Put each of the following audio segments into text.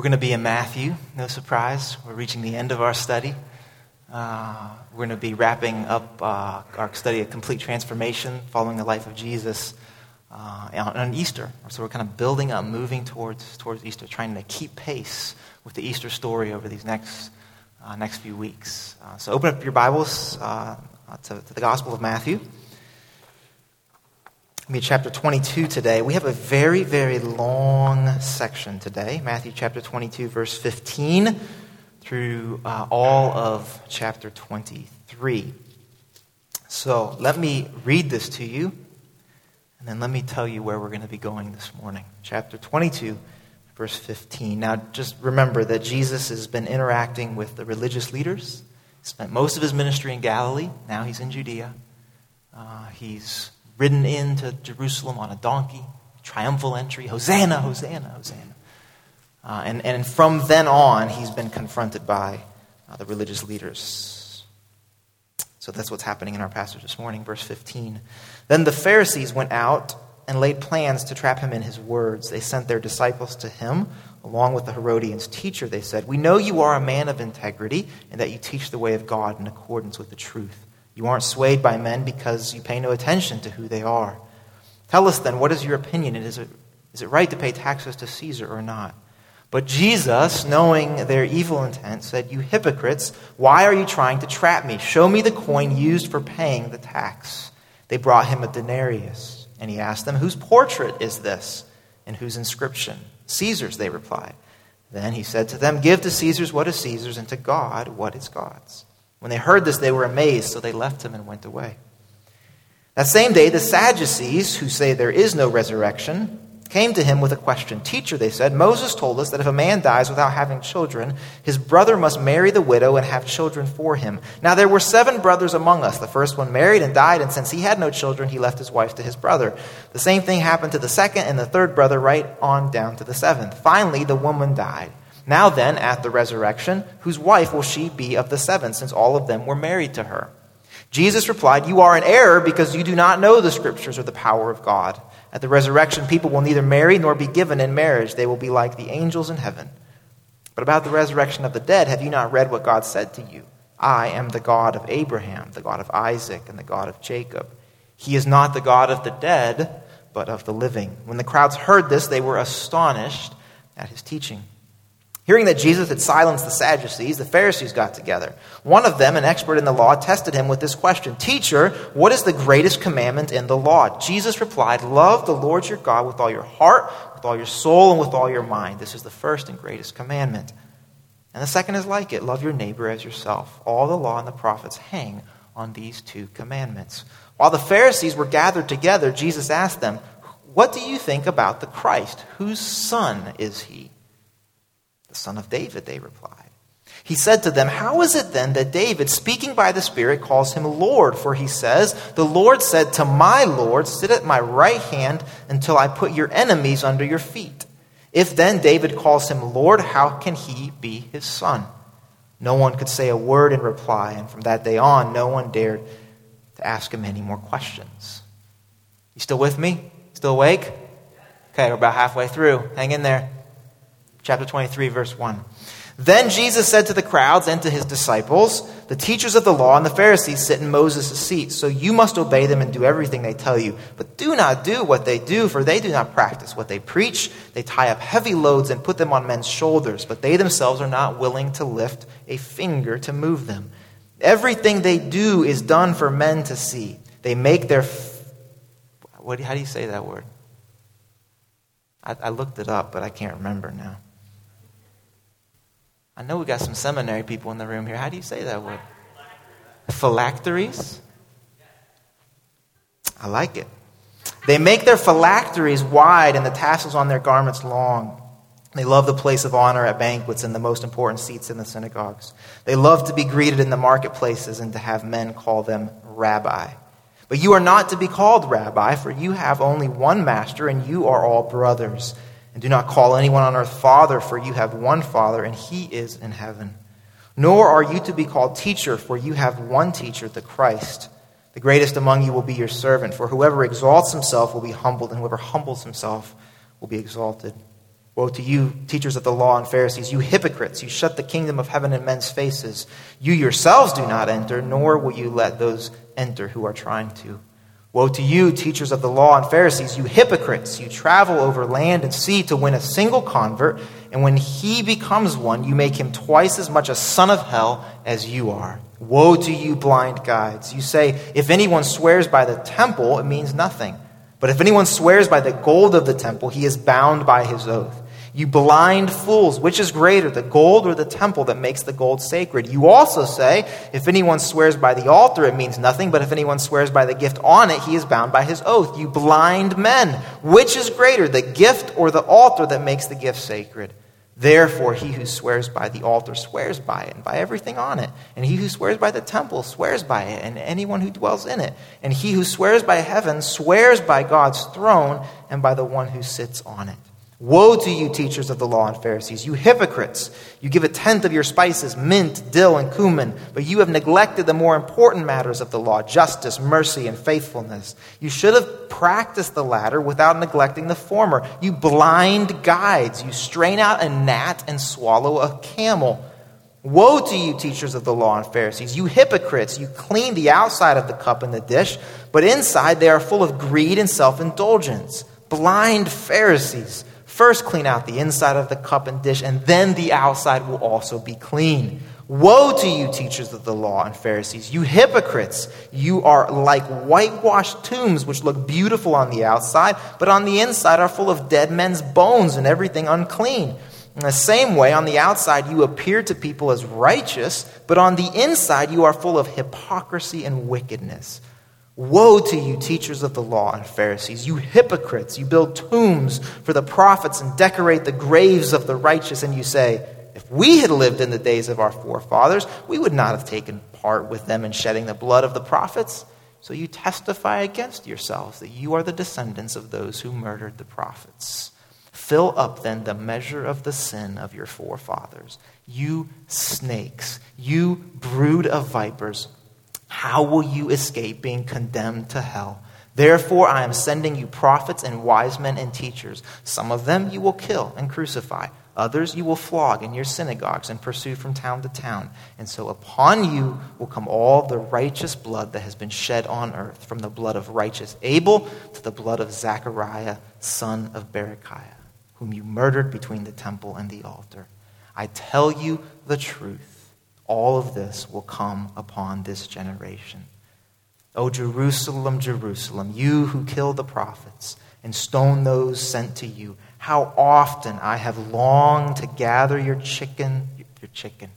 We're going to be in Matthew, no surprise. We're reaching the end of our study. Uh, we're going to be wrapping up uh, our study of complete transformation following the life of Jesus uh, on, on, Easter. So we're kind of building up, moving towards, towards Easter, trying to keep pace with the Easter story over these next, uh, next few weeks. Uh, so open up your Bibles uh, to, to the Gospel of Matthew be chapter 22 today. We have a very, very long section today. Matthew chapter 22, verse 15 through uh, all of chapter 23. So let me read this to you, and then let me tell you where we're going to be going this morning. Chapter 22, verse 15. Now, just remember that Jesus has been interacting with the religious leaders. He spent most of his ministry in Galilee. Now he's in Judea. Uh, he's ridden into Jerusalem on a donkey, triumphal entry, Hosanna, Hosanna, Hosanna. Uh, and, and from then on, he's been confronted by uh, the religious leaders. So that's what's happening in our passage this morning, verse 15. Then the Pharisees went out and laid plans to trap him in his words. They sent their disciples to him, along with the Herodians' teacher. They said, We know you are a man of integrity and that you teach the way of God in accordance with the truth. You aren't swayed by men because you pay no attention to who they are. Tell us then, what is your opinion? Is it, is it right to pay taxes to Caesar or not? But Jesus, knowing their evil intent, said, You hypocrites, why are you trying to trap me? Show me the coin used for paying the tax. They brought him a denarius, and he asked them, Whose portrait is this, and whose inscription? Caesar's, they replied. Then he said to them, Give to Caesar's what is Caesar's, and to God what is God's. When they heard this, they were amazed, so they left him and went away. That same day, the Sadducees, who say there is no resurrection, came to him with a question. Teacher, they said, Moses told us that if a man dies without having children, his brother must marry the widow and have children for him. Now there were seven brothers among us. The first one married and died, and since he had no children, he left his wife to his brother. The same thing happened to the second and the third brother, right on down to the seventh. Finally, the woman died. Now then, at the resurrection, whose wife will she be of the seven, since all of them were married to her? Jesus replied, You are in error because you do not know the scriptures or the power of God. At the resurrection, people will neither marry nor be given in marriage. They will be like the angels in heaven. But about the resurrection of the dead, have you not read what God said to you? I am the God of Abraham, the God of Isaac, and the God of Jacob. He is not the God of the dead, but of the living. When the crowds heard this, they were astonished at his teaching. Hearing that Jesus had silenced the Sadducees, the Pharisees got together. One of them, an expert in the law, tested him with this question Teacher, what is the greatest commandment in the law? Jesus replied, Love the Lord your God with all your heart, with all your soul, and with all your mind. This is the first and greatest commandment. And the second is like it love your neighbor as yourself. All the law and the prophets hang on these two commandments. While the Pharisees were gathered together, Jesus asked them, What do you think about the Christ? Whose son is he? The son of David, they replied. He said to them, How is it then that David, speaking by the Spirit, calls him Lord? For he says, The Lord said to my Lord, Sit at my right hand until I put your enemies under your feet. If then David calls him Lord, how can he be his son? No one could say a word in reply, and from that day on, no one dared to ask him any more questions. You still with me? Still awake? Okay, we're about halfway through. Hang in there chapter 23, verse 1. Then Jesus said to the crowds and to his disciples, The teachers of the law and the Pharisees sit in Moses' seat, so you must obey them and do everything they tell you. But do not do what they do, for they do not practice what they preach. They tie up heavy loads and put them on men's shoulders, but they themselves are not willing to lift a finger to move them. Everything they do is done for men to see. They make their. F- what, how do you say that word? I, I looked it up, but I can't remember now. I know we got some seminary people in the room here. How do you say that word? Phylacteries? I like it. They make their phylacteries wide and the tassels on their garments long. They love the place of honor at banquets and the most important seats in the synagogues. They love to be greeted in the marketplaces and to have men call them rabbi. But you are not to be called rabbi, for you have only one master, and you are all brothers. And do not call anyone on earth father, for you have one father, and he is in heaven. Nor are you to be called teacher, for you have one teacher, the Christ. The greatest among you will be your servant, for whoever exalts himself will be humbled, and whoever humbles himself will be exalted. Woe to you, teachers of the law and Pharisees, you hypocrites! You shut the kingdom of heaven in men's faces. You yourselves do not enter, nor will you let those enter who are trying to. Woe to you, teachers of the law and Pharisees, you hypocrites! You travel over land and sea to win a single convert, and when he becomes one, you make him twice as much a son of hell as you are. Woe to you, blind guides! You say, if anyone swears by the temple, it means nothing. But if anyone swears by the gold of the temple, he is bound by his oath. You blind fools, which is greater, the gold or the temple that makes the gold sacred? You also say, if anyone swears by the altar, it means nothing, but if anyone swears by the gift on it, he is bound by his oath. You blind men, which is greater, the gift or the altar that makes the gift sacred? Therefore, he who swears by the altar swears by it and by everything on it. And he who swears by the temple swears by it and anyone who dwells in it. And he who swears by heaven swears by God's throne and by the one who sits on it. Woe to you, teachers of the law and Pharisees, you hypocrites! You give a tenth of your spices, mint, dill, and cumin, but you have neglected the more important matters of the law justice, mercy, and faithfulness. You should have practiced the latter without neglecting the former. You blind guides! You strain out a gnat and swallow a camel. Woe to you, teachers of the law and Pharisees, you hypocrites! You clean the outside of the cup and the dish, but inside they are full of greed and self indulgence. Blind Pharisees! First, clean out the inside of the cup and dish, and then the outside will also be clean. Woe to you, teachers of the law and Pharisees, you hypocrites! You are like whitewashed tombs, which look beautiful on the outside, but on the inside are full of dead men's bones and everything unclean. In the same way, on the outside, you appear to people as righteous, but on the inside, you are full of hypocrisy and wickedness. Woe to you, teachers of the law and Pharisees, you hypocrites! You build tombs for the prophets and decorate the graves of the righteous, and you say, If we had lived in the days of our forefathers, we would not have taken part with them in shedding the blood of the prophets. So you testify against yourselves that you are the descendants of those who murdered the prophets. Fill up then the measure of the sin of your forefathers. You snakes, you brood of vipers. How will you escape being condemned to hell? Therefore, I am sending you prophets and wise men and teachers. Some of them you will kill and crucify. Others you will flog in your synagogues and pursue from town to town. And so upon you will come all the righteous blood that has been shed on earth, from the blood of righteous Abel to the blood of Zechariah, son of Berechiah, whom you murdered between the temple and the altar. I tell you the truth all of this will come upon this generation. O Jerusalem, Jerusalem, you who kill the prophets and stone those sent to you, how often I have longed to gather your chicken, your chicken.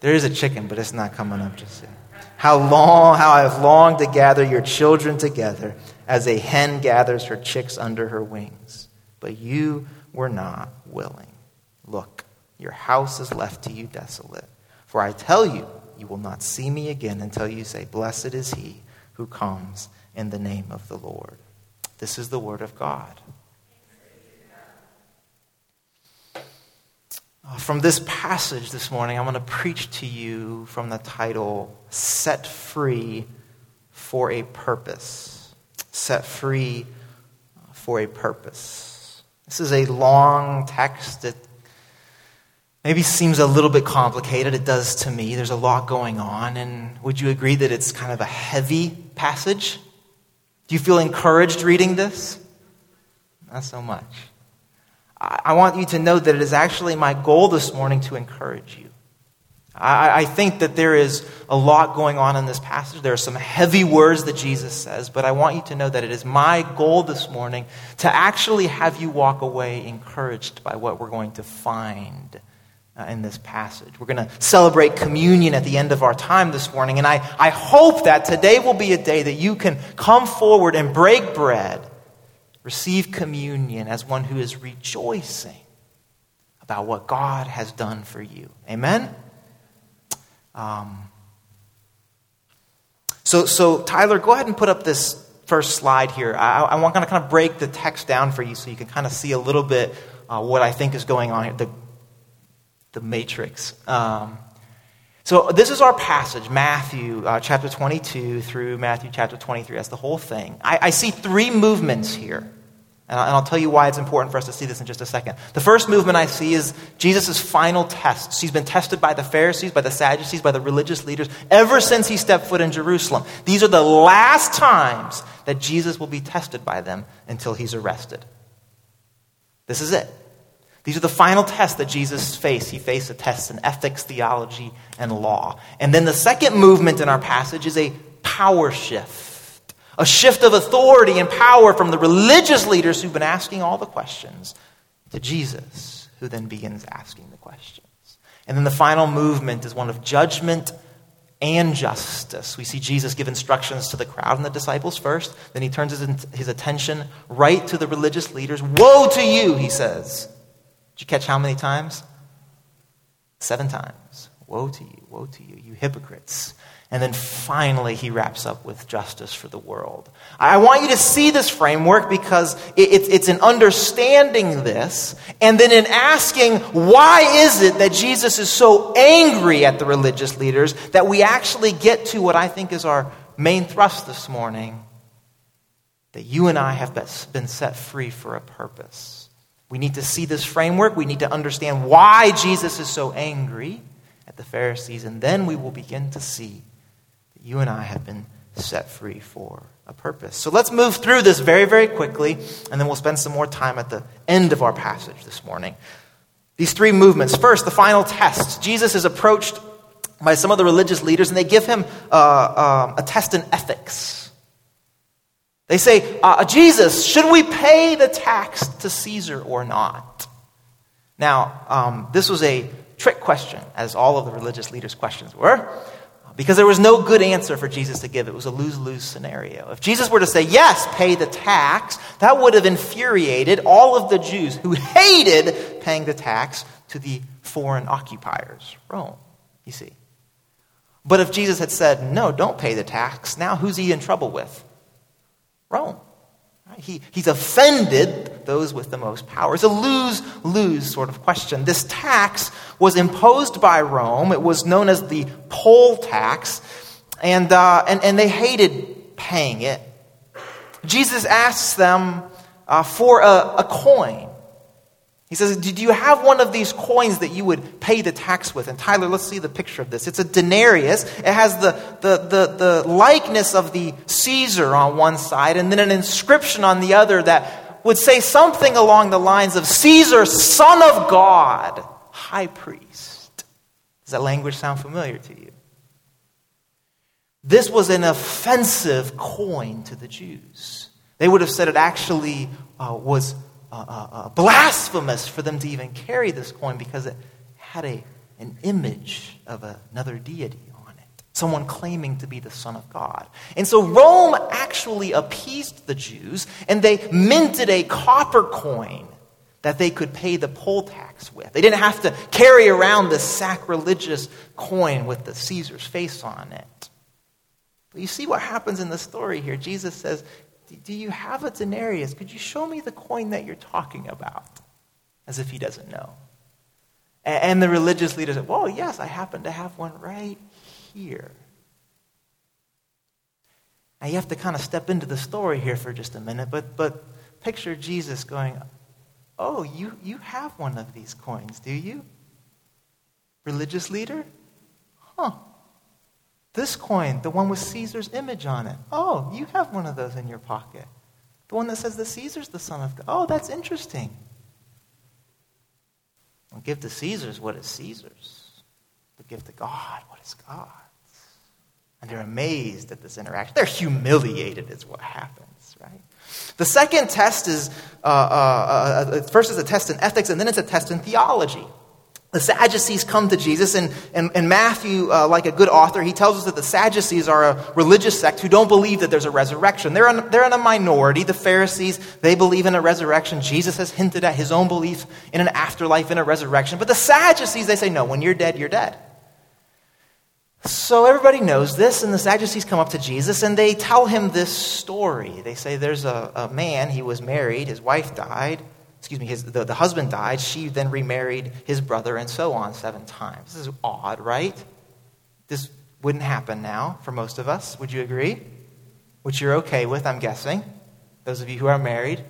There is a chicken, but it's not coming up just yet. How long, how I have longed to gather your children together as a hen gathers her chicks under her wings. But you were not willing. Look, your house is left to you desolate. For I tell you, you will not see me again until you say, Blessed is he who comes in the name of the Lord. This is the word of God. Uh, from this passage this morning, I'm going to preach to you from the title Set Free for a Purpose. Set Free for a Purpose. This is a long text that maybe seems a little bit complicated. It does to me. There's a lot going on. And would you agree that it's kind of a heavy passage? Do you feel encouraged reading this? Not so much. I want you to know that it is actually my goal this morning to encourage you. I, think that there is a lot going on in this passage. There are some heavy words that Jesus says, but I want you to know that it is my goal this morning to actually have you walk away encouraged by what we're going to find uh, in this passage. We're going to celebrate communion at the end of our time this morning, and I, I hope that today will be a day that you can come forward and break bread, receive communion as one who is rejoicing about what God has done for you. Amen? Um, so, so, Tyler, go ahead and put up this first slide here. I, I want to kind of break the text down for you so you can kind of see a little bit uh, what I think is going on here. The, the matrix. Um, so, this is our passage, Matthew uh, chapter 22 through Matthew chapter 23. That's the whole thing. I, I see three movements here. And I'll tell you why it's important for us to see this in just a second. The first movement I see is Jesus' final test. He's been tested by the Pharisees, by the Sadducees, by the religious leaders ever since he stepped foot in Jerusalem. These are the last times that Jesus will be tested by them until he's arrested. This is it. These are the final tests that Jesus faced. He faced a test in ethics, theology, and law. And then the second movement in our passage is a power shift a shift of authority and power from the religious leaders who've been asking all the questions to Jesus, who then begins asking the questions. And then the final movement is one of judgment and justice. We see Jesus give instructions to the crowd and the disciples first. Then he turns his, his attention right to the religious leaders. Woe to you, he says. Did you catch how many times? Seven times. Woe to you, woe to you, you hypocrites. And then finally, he wraps up with justice for the world. I want you to see this framework because it's in understanding this and then in asking, why is it that Jesus is so angry at the religious leaders that we actually get to what I think is our main thrust this morning that you and I have been set free for a purpose. We need to see this framework. We need to understand why Jesus is so angry at the Pharisees, and then we will begin to see that you and I have been set free for a purpose. So let's move through this very, very quickly, and then we'll spend some more time at the end of our passage this morning. These three movements. First, the final test. Jesus is approached by some of the religious leaders, and they give him uh, um, a test in ethics. They say, uh, Jesus, should we pay the tax to Caesar or not? Now, um, this was a trick question, as all of the religious leaders' questions were because there was no good answer for Jesus to give. It was a lose lose scenario. If Jesus were to say, yes, pay the tax, that would have infuriated all of the Jews who hated paying the tax to the foreign occupiers, Rome, you see. But if Jesus had said, no, don't pay the tax, now who's he in trouble with? Rome. He, he's offended those with the most power. It's a lose lose sort of question. This tax was imposed by Rome, it was known as the poll tax, and, uh, and, and they hated paying it. Jesus asks them uh, for a, a coin. He says, Did you have one of these coins that you would pay the tax with? And Tyler, let's see the picture of this. It's a denarius. It has the, the, the, the likeness of the Caesar on one side and then an inscription on the other that would say something along the lines of Caesar, son of God, high priest. Does that language sound familiar to you? This was an offensive coin to the Jews. They would have said it actually uh, was uh, uh, blasphemous for them to even carry this coin because it had a, an image of another deity on it, someone claiming to be the Son of God. And so Rome actually appeased the Jews and they minted a copper coin that they could pay the poll tax with. They didn't have to carry around this sacrilegious coin with the Caesar's face on it. But you see what happens in the story here. Jesus says, do you have a denarius? Could you show me the coin that you're talking about? As if he doesn't know. And the religious leader said, Well, yes, I happen to have one right here. Now you have to kind of step into the story here for just a minute, but, but picture Jesus going, Oh, you, you have one of these coins, do you? Religious leader? Huh. This coin, the one with Caesar's image on it. Oh, you have one of those in your pocket. The one that says that Caesar's the son of God. Oh, that's interesting. Don't give to Caesar's what is Caesar's, but give to God what is God's. And they're amazed at this interaction. They're humiliated, is what happens, right? The second test is uh, uh, uh, first is a test in ethics, and then it's a test in theology. The Sadducees come to Jesus, and, and, and Matthew, uh, like a good author, he tells us that the Sadducees are a religious sect who don't believe that there's a resurrection. They're in, they're in a minority. The Pharisees, they believe in a resurrection. Jesus has hinted at his own belief in an afterlife, in a resurrection. But the Sadducees, they say, no, when you're dead, you're dead. So everybody knows this, and the Sadducees come up to Jesus and they tell him this story. They say there's a, a man, he was married, his wife died excuse me, his, the, the husband died. She then remarried his brother, and so on seven times. This is odd, right? This wouldn't happen now for most of us. Would you agree? Which you're okay with, I'm guessing. Those of you who are married.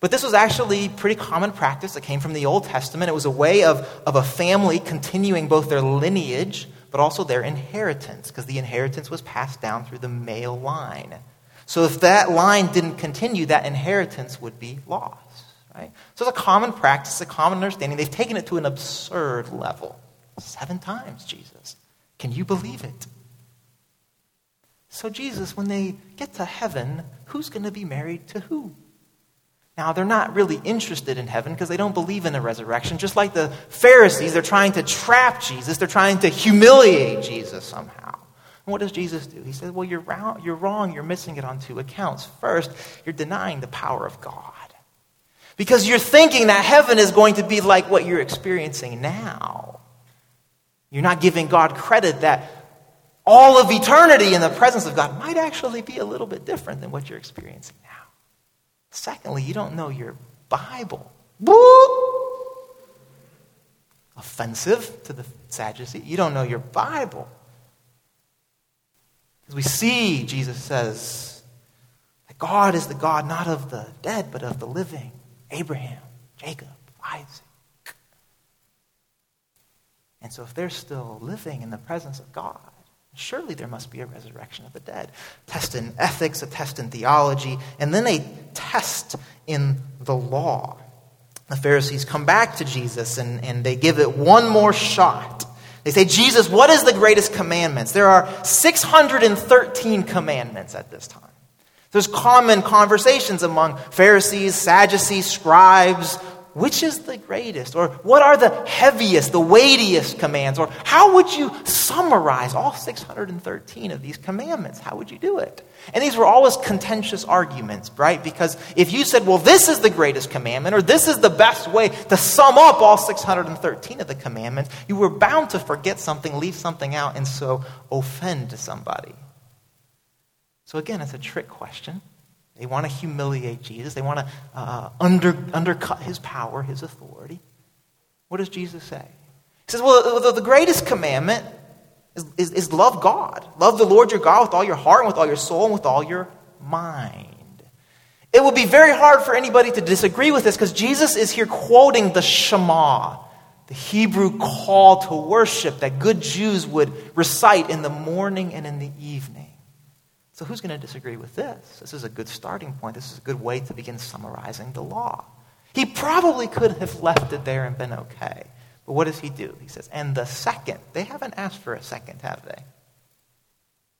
But this was actually pretty common practice that came from the Old Testament. It was a way of, of a family continuing both their lineage, but also their inheritance, because the inheritance was passed down through the male line. So if that line didn't continue, that inheritance would be lost. Right? So it's a common practice, a common understanding. They've taken it to an absurd level. Seven times, Jesus. Can you believe it? So, Jesus, when they get to heaven, who's going to be married to who? Now, they're not really interested in heaven because they don't believe in the resurrection. Just like the Pharisees, they're trying to trap Jesus, they're trying to humiliate Jesus somehow. And what does Jesus do? He says, Well, you're wrong, you're wrong. You're missing it on two accounts. First, you're denying the power of God. Because you're thinking that heaven is going to be like what you're experiencing now. You're not giving God credit that all of eternity in the presence of God might actually be a little bit different than what you're experiencing now. Secondly, you don't know your Bible. Woo! Offensive to the Sadducee. You don't know your Bible. As we see, Jesus says that God is the God not of the dead, but of the living. Abraham, Jacob, Isaac. And so, if they're still living in the presence of God, surely there must be a resurrection of the dead. Test in ethics, a test in theology, and then a test in the law. The Pharisees come back to Jesus and, and they give it one more shot. They say, Jesus, what is the greatest commandments? There are 613 commandments at this time. There's common conversations among Pharisees, Sadducees, scribes. Which is the greatest? Or what are the heaviest, the weightiest commands? Or how would you summarize all 613 of these commandments? How would you do it? And these were always contentious arguments, right? Because if you said, well, this is the greatest commandment, or this is the best way to sum up all 613 of the commandments, you were bound to forget something, leave something out, and so offend somebody. So again, it's a trick question. They want to humiliate Jesus, they want to uh, under, undercut his power, his authority. What does Jesus say? He says, Well, the, the greatest commandment is, is, is love God. Love the Lord your God with all your heart, and with all your soul, and with all your mind. It would be very hard for anybody to disagree with this because Jesus is here quoting the Shema, the Hebrew call to worship that good Jews would recite in the morning and in the evening. So, who's going to disagree with this? This is a good starting point. This is a good way to begin summarizing the law. He probably could have left it there and been okay. But what does he do? He says, and the second, they haven't asked for a second, have they?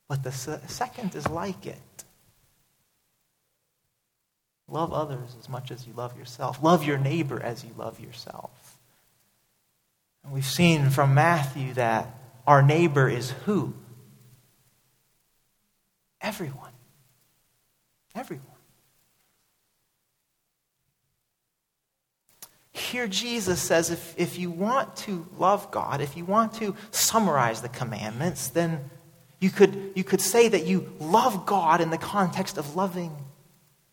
But the second is like it. Love others as much as you love yourself. Love your neighbor as you love yourself. And we've seen from Matthew that our neighbor is who? Everyone. Everyone. Here, Jesus says if, if you want to love God, if you want to summarize the commandments, then you could, you could say that you love God in the context of loving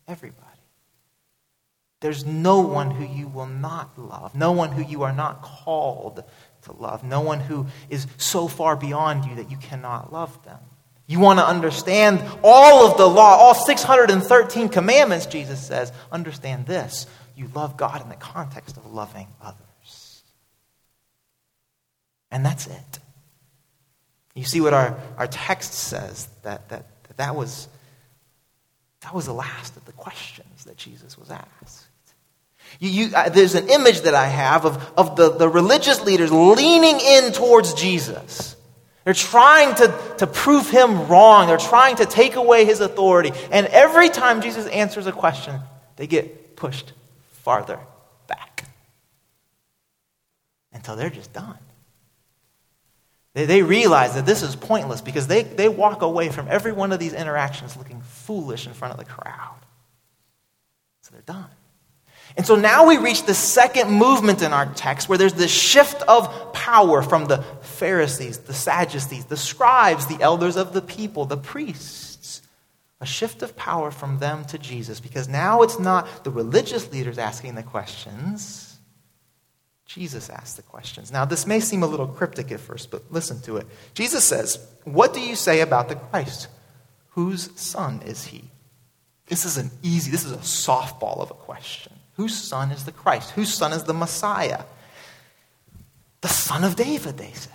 everybody. There's no one who you will not love, no one who you are not called to love, no one who is so far beyond you that you cannot love them. You want to understand all of the law, all 613 commandments, Jesus says. Understand this. You love God in the context of loving others. And that's it. You see what our, our text says that, that, that, that, was, that was the last of the questions that Jesus was asked. You, you, uh, there's an image that I have of, of the, the religious leaders leaning in towards Jesus they're trying to, to prove him wrong. They're trying to take away his authority. And every time Jesus answers a question, they get pushed farther back until they're just done. They, they realize that this is pointless because they, they walk away from every one of these interactions looking foolish in front of the crowd. So they're done. And so now we reach the second movement in our text where there's this shift of power from the Pharisees, the Sadducees, the scribes, the elders of the people, the priests. A shift of power from them to Jesus because now it's not the religious leaders asking the questions. Jesus asks the questions. Now, this may seem a little cryptic at first, but listen to it. Jesus says, What do you say about the Christ? Whose son is he? This is an easy, this is a softball of a question. Whose son is the Christ? Whose son is the Messiah? The son of David, they say.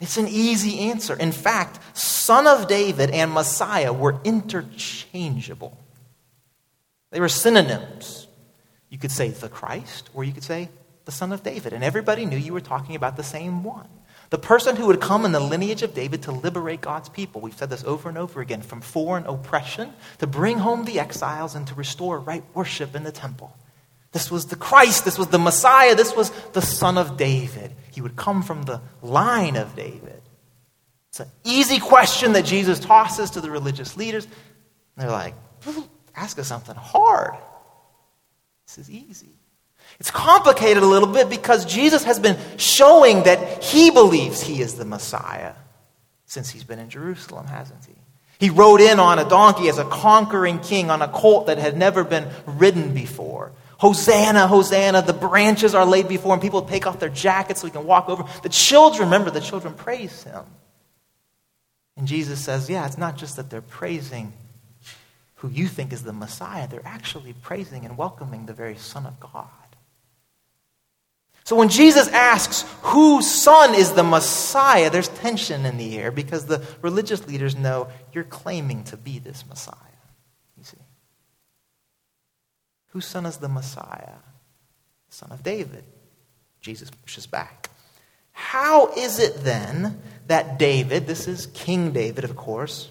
It's an easy answer. In fact, son of David and Messiah were interchangeable. They were synonyms. You could say the Christ, or you could say the son of David. And everybody knew you were talking about the same one. The person who would come in the lineage of David to liberate God's people. We've said this over and over again from foreign oppression, to bring home the exiles, and to restore right worship in the temple. This was the Christ. This was the Messiah. This was the Son of David. He would come from the line of David. It's an easy question that Jesus tosses to the religious leaders. they're like, ask us something hard. This is easy. It's complicated a little bit because Jesus has been showing that he believes he is the Messiah since he's been in Jerusalem, hasn't he? He rode in on a donkey as a conquering king on a colt that had never been ridden before. Hosanna, Hosanna, the branches are laid before him. People take off their jackets so he can walk over. The children, remember, the children praise him. And Jesus says, yeah, it's not just that they're praising who you think is the Messiah, they're actually praising and welcoming the very Son of God. So when Jesus asks whose son is the Messiah, there's tension in the air because the religious leaders know you're claiming to be this Messiah. You see. Whose son is the Messiah? The son of David. Jesus pushes back. How is it then that David, this is King David, of course,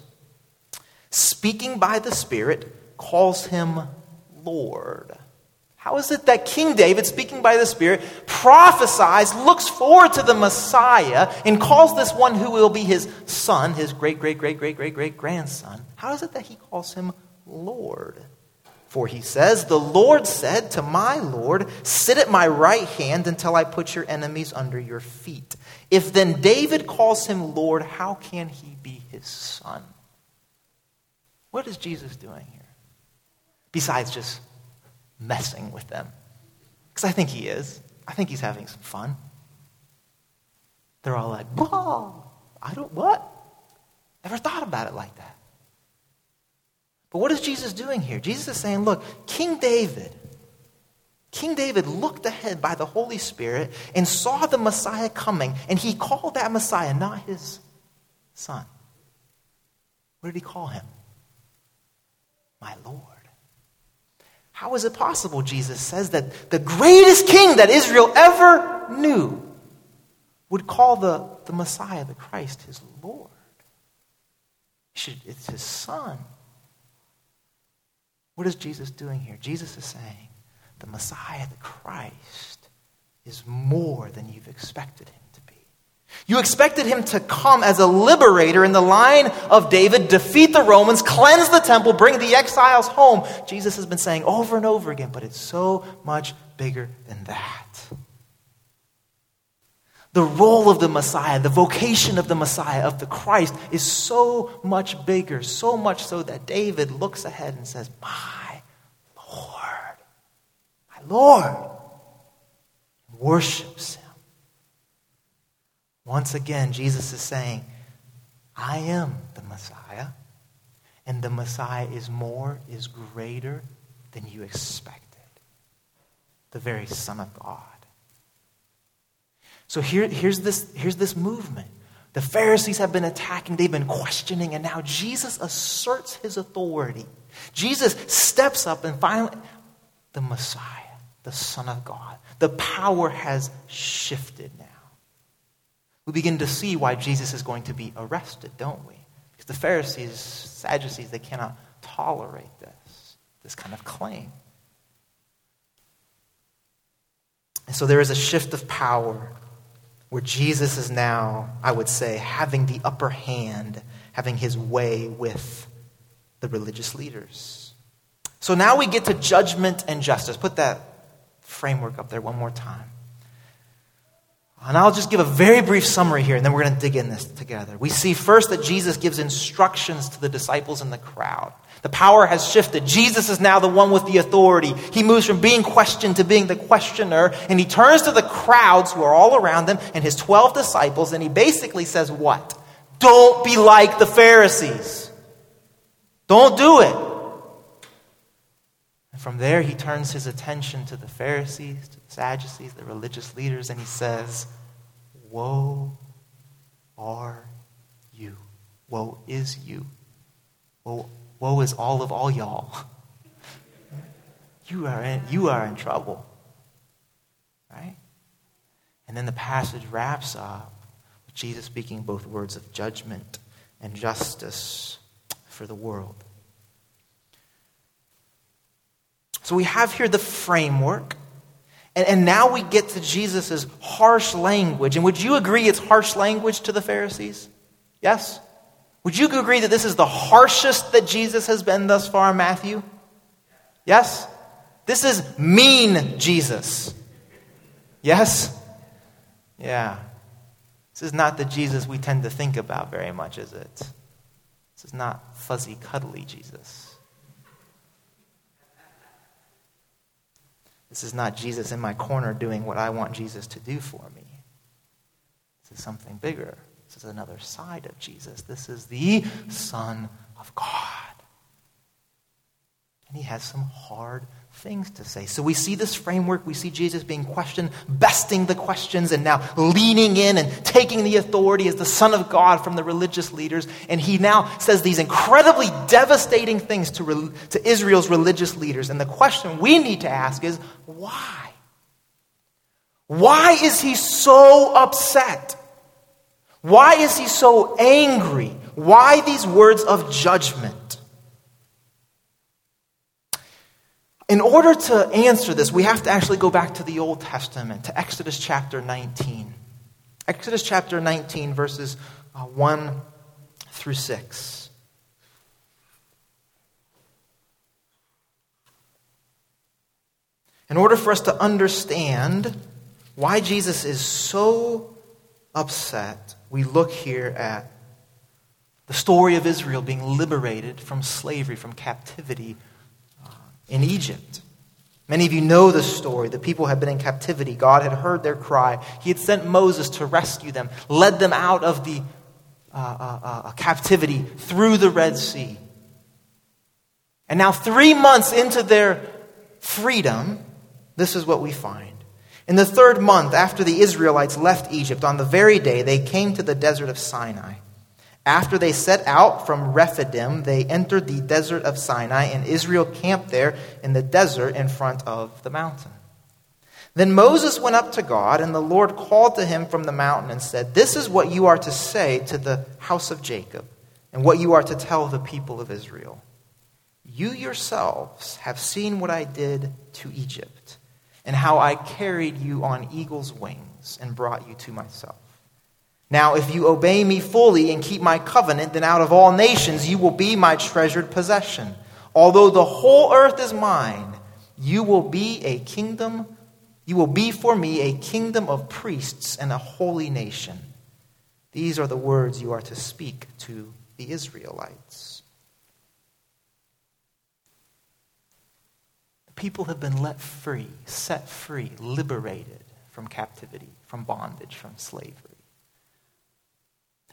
speaking by the Spirit, calls him Lord? How is it that King David, speaking by the Spirit, prophesies, looks forward to the Messiah, and calls this one who will be his son, his great, great, great, great, great, great grandson? How is it that he calls him Lord? For he says, The Lord said to my Lord, Sit at my right hand until I put your enemies under your feet. If then David calls him Lord, how can he be his son? What is Jesus doing here? Besides just messing with them. Because I think he is. I think he's having some fun. They're all like, Whoa, I don't, what? Never thought about it like that. But what is Jesus doing here? Jesus is saying, look, King David, King David looked ahead by the Holy Spirit and saw the Messiah coming, and he called that Messiah not his son. What did he call him? My Lord. How is it possible, Jesus says, that the greatest king that Israel ever knew would call the, the Messiah, the Christ, his Lord? It's his son. What is Jesus doing here? Jesus is saying the Messiah, the Christ, is more than you've expected him. You expected him to come as a liberator in the line of David, defeat the Romans, cleanse the temple, bring the exiles home. Jesus has been saying over and over again, but it's so much bigger than that. The role of the Messiah, the vocation of the Messiah, of the Christ, is so much bigger, so much so that David looks ahead and says, My Lord, my Lord, worships him. Once again, Jesus is saying, I am the Messiah, and the Messiah is more, is greater than you expected. The very Son of God. So here, here's, this, here's this movement. The Pharisees have been attacking, they've been questioning, and now Jesus asserts his authority. Jesus steps up and finally, the Messiah, the Son of God. The power has shifted now we begin to see why Jesus is going to be arrested, don't we? Because the Pharisees, Sadducees, they cannot tolerate this, this kind of claim. And so there is a shift of power where Jesus is now, I would say, having the upper hand, having his way with the religious leaders. So now we get to judgment and justice. Put that framework up there one more time. And I'll just give a very brief summary here, and then we're going to dig in this together. We see first that Jesus gives instructions to the disciples in the crowd. The power has shifted. Jesus is now the one with the authority. He moves from being questioned to being the questioner, and he turns to the crowds who are all around him and his 12 disciples, and he basically says, What? Don't be like the Pharisees. Don't do it. From there, he turns his attention to the Pharisees, to the Sadducees, the religious leaders, and he says, Woe are you. Woe is you. Woe, woe is all of all y'all. You are in, you are in trouble. Right? And then the passage wraps up with Jesus speaking both words of judgment and justice for the world. So we have here the framework. And, and now we get to Jesus' harsh language. And would you agree it's harsh language to the Pharisees? Yes? Would you agree that this is the harshest that Jesus has been thus far, Matthew? Yes? This is mean Jesus. Yes? Yeah. This is not the Jesus we tend to think about very much, is it? This is not fuzzy, cuddly Jesus. This is not Jesus in my corner doing what I want Jesus to do for me. This is something bigger. This is another side of Jesus. This is the Son of God. And he has some hard things to say. So we see this framework. We see Jesus being questioned, besting the questions, and now leaning in and taking the authority as the Son of God from the religious leaders. And he now says these incredibly devastating things to, to Israel's religious leaders. And the question we need to ask is why? Why is he so upset? Why is he so angry? Why these words of judgment? In order to answer this, we have to actually go back to the Old Testament, to Exodus chapter 19. Exodus chapter 19, verses uh, 1 through 6. In order for us to understand why Jesus is so upset, we look here at the story of Israel being liberated from slavery, from captivity in Egypt. Many of you know the story. The people had been in captivity. God had heard their cry. He had sent Moses to rescue them, led them out of the uh, uh, uh, captivity through the Red Sea. And now, three months into their freedom, this is what we find. In the third month after the Israelites left Egypt, on the very day they came to the desert of Sinai. After they set out from Rephidim, they entered the desert of Sinai, and Israel camped there in the desert in front of the mountain. Then Moses went up to God, and the Lord called to him from the mountain and said, This is what you are to say to the house of Jacob, and what you are to tell the people of Israel. You yourselves have seen what I did to Egypt, and how I carried you on eagle's wings and brought you to myself. Now, if you obey me fully and keep my covenant, then out of all nations you will be my treasured possession. Although the whole earth is mine, you will be a kingdom, you will be for me a kingdom of priests and a holy nation. These are the words you are to speak to the Israelites. The people have been let free, set free, liberated from captivity, from bondage, from slavery.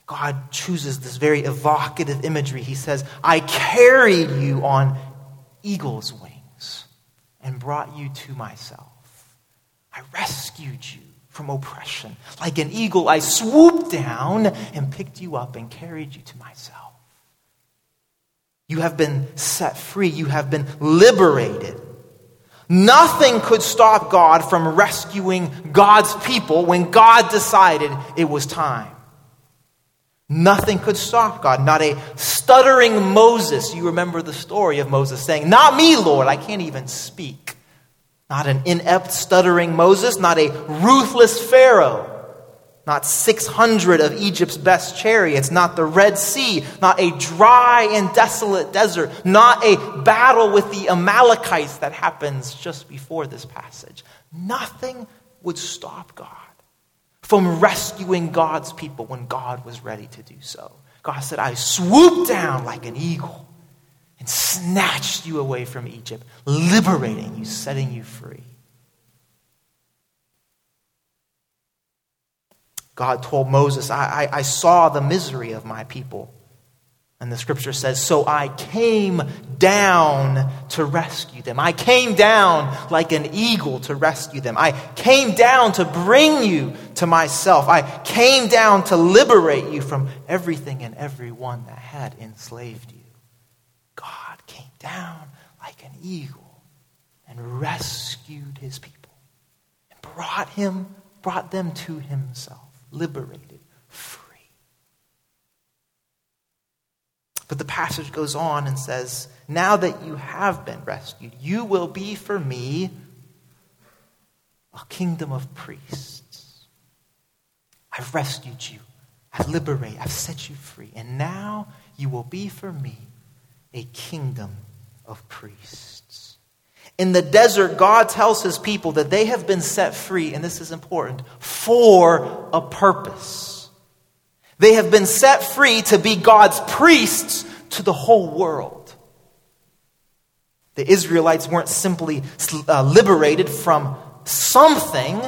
God chooses this very evocative imagery. He says, I carried you on eagle's wings and brought you to myself. I rescued you from oppression. Like an eagle, I swooped down and picked you up and carried you to myself. You have been set free, you have been liberated. Nothing could stop God from rescuing God's people when God decided it was time. Nothing could stop God. Not a stuttering Moses. You remember the story of Moses saying, Not me, Lord, I can't even speak. Not an inept, stuttering Moses, not a ruthless Pharaoh, not 600 of Egypt's best chariots, not the Red Sea, not a dry and desolate desert, not a battle with the Amalekites that happens just before this passage. Nothing would stop God from rescuing God's people when God was ready to do so. God said, I swooped down like an eagle and snatched you away from Egypt, liberating you, setting you free. God told Moses, I, I, I saw the misery of my people. And the scripture says, So I came down to rescue them. I came down like an eagle to rescue them. I came down to bring you to myself. I came down to liberate you from everything and everyone that had enslaved you. God came down like an eagle and rescued his people and brought him, brought them to himself, liberated, free. But the passage goes on and says, Now that you have been rescued, you will be for me a kingdom of priests. I've rescued you. I've liberated. I've set you free. And now you will be for me a kingdom of priests. In the desert, God tells his people that they have been set free, and this is important, for a purpose. They have been set free to be God's priests to the whole world. The Israelites weren't simply uh, liberated from something,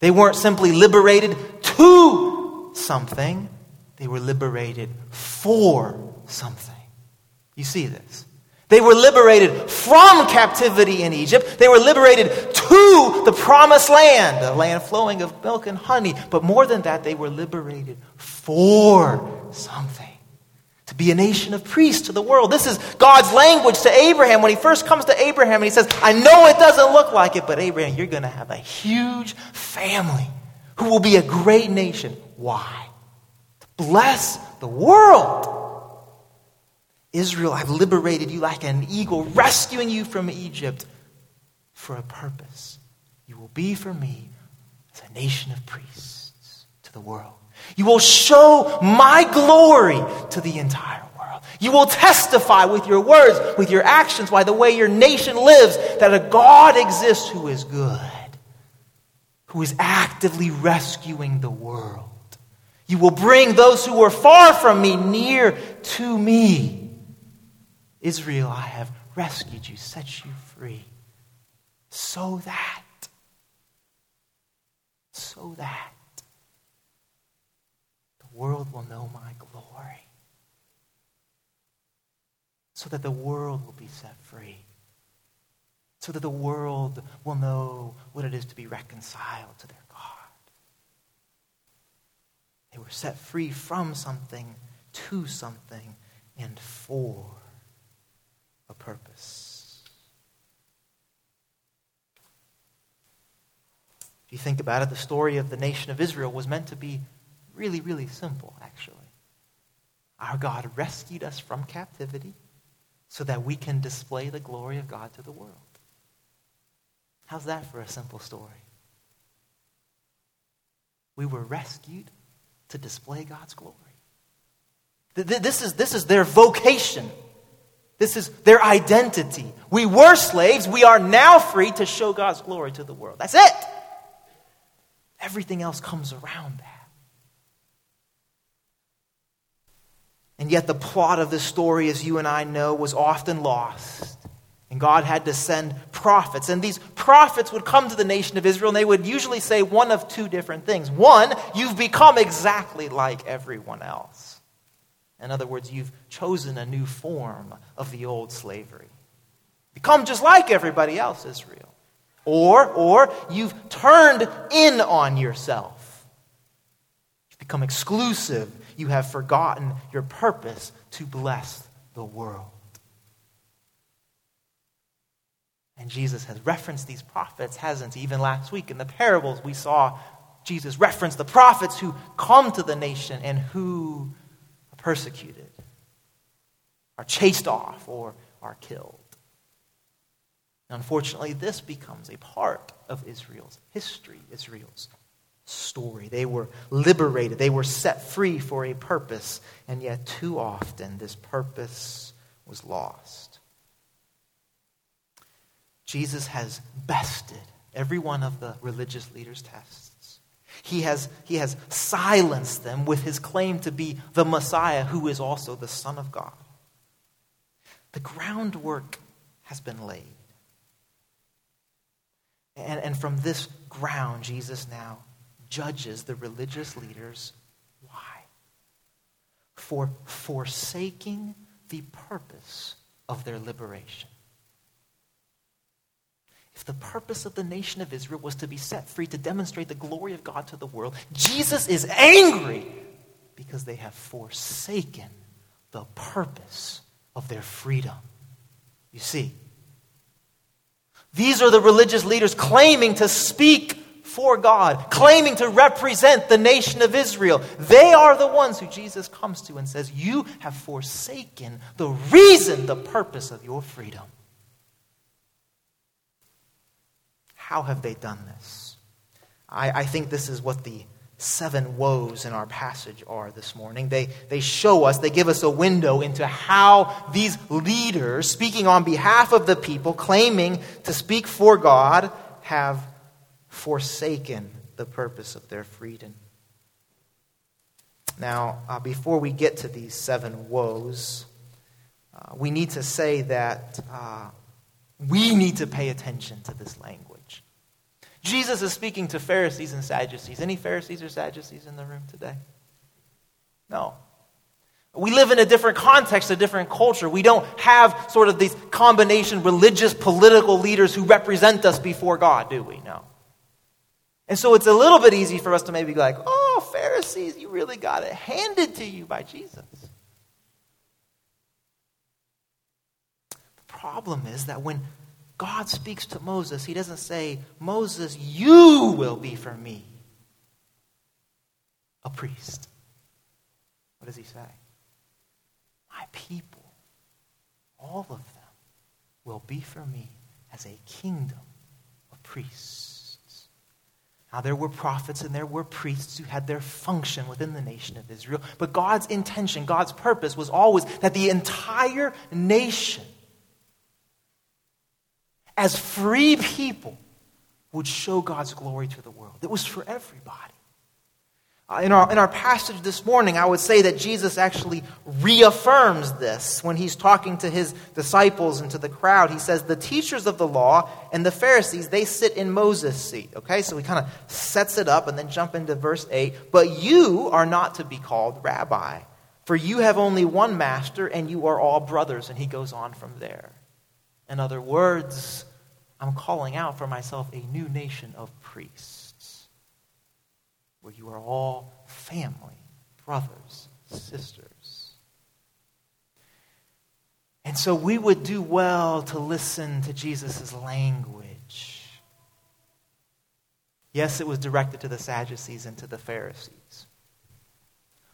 they weren't simply liberated to something, they were liberated for something. You see this? They were liberated from captivity in Egypt. They were liberated to the promised land, a land flowing of milk and honey. But more than that, they were liberated for something. To be a nation of priests to the world. This is God's language to Abraham when he first comes to Abraham and he says, I know it doesn't look like it, but Abraham, you're going to have a huge family who will be a great nation. Why? To bless the world. Israel, I've liberated you like an eagle, rescuing you from Egypt for a purpose. You will be for me as a nation of priests to the world. You will show my glory to the entire world. You will testify with your words, with your actions, by the way your nation lives, that a God exists who is good, who is actively rescuing the world. You will bring those who are far from me near to me. Israel, I have rescued you, set you free, so that, so that the world will know my glory, so that the world will be set free, so that the world will know what it is to be reconciled to their God. They were set free from something to something and for a purpose. If you think about it, the story of the nation of Israel was meant to be really, really simple, actually. Our God rescued us from captivity so that we can display the glory of God to the world. How's that for a simple story? We were rescued to display God's glory. This is, this is their vocation. This is their identity. We were slaves. We are now free to show God's glory to the world. That's it. Everything else comes around that. And yet, the plot of this story, as you and I know, was often lost. And God had to send prophets. And these prophets would come to the nation of Israel, and they would usually say one of two different things. One, you've become exactly like everyone else. In other words, you've chosen a new form of the old slavery. Become just like everybody else, Israel. Or, or you've turned in on yourself. You've become exclusive. You have forgotten your purpose to bless the world. And Jesus has referenced these prophets, hasn't he? Even last week in the parables, we saw Jesus reference the prophets who come to the nation and who persecuted, are chased off, or are killed. Unfortunately, this becomes a part of Israel's history, Israel's story. They were liberated, they were set free for a purpose, and yet too often this purpose was lost. Jesus has bested every one of the religious leaders' tests. He has, he has silenced them with his claim to be the Messiah, who is also the Son of God. The groundwork has been laid. And, and from this ground, Jesus now judges the religious leaders. Why? for forsaking the purpose of their liberation. If the purpose of the nation of Israel was to be set free to demonstrate the glory of God to the world, Jesus is angry because they have forsaken the purpose of their freedom. You see, these are the religious leaders claiming to speak for God, claiming to represent the nation of Israel. They are the ones who Jesus comes to and says, You have forsaken the reason, the purpose of your freedom. How have they done this? I, I think this is what the seven woes in our passage are this morning. They, they show us, they give us a window into how these leaders, speaking on behalf of the people, claiming to speak for God, have forsaken the purpose of their freedom. Now, uh, before we get to these seven woes, uh, we need to say that uh, we need to pay attention to this language. Jesus is speaking to Pharisees and Sadducees. Any Pharisees or Sadducees in the room today? No. We live in a different context, a different culture. We don't have sort of these combination religious, political leaders who represent us before God, do we? No. And so it's a little bit easy for us to maybe be like, oh, Pharisees, you really got it handed to you by Jesus. The problem is that when God speaks to Moses, he doesn't say, Moses, you will be for me a priest. What does he say? My people, all of them, will be for me as a kingdom of priests. Now, there were prophets and there were priests who had their function within the nation of Israel, but God's intention, God's purpose was always that the entire nation, as free people, would show God's glory to the world. It was for everybody. Uh, in, our, in our passage this morning, I would say that Jesus actually reaffirms this when he's talking to his disciples and to the crowd. He says, The teachers of the law and the Pharisees, they sit in Moses' seat. Okay, so he kind of sets it up and then jump into verse 8. But you are not to be called rabbi, for you have only one master and you are all brothers. And he goes on from there. In other words, I'm calling out for myself a new nation of priests where you are all family, brothers, sisters. And so we would do well to listen to Jesus' language. Yes, it was directed to the Sadducees and to the Pharisees.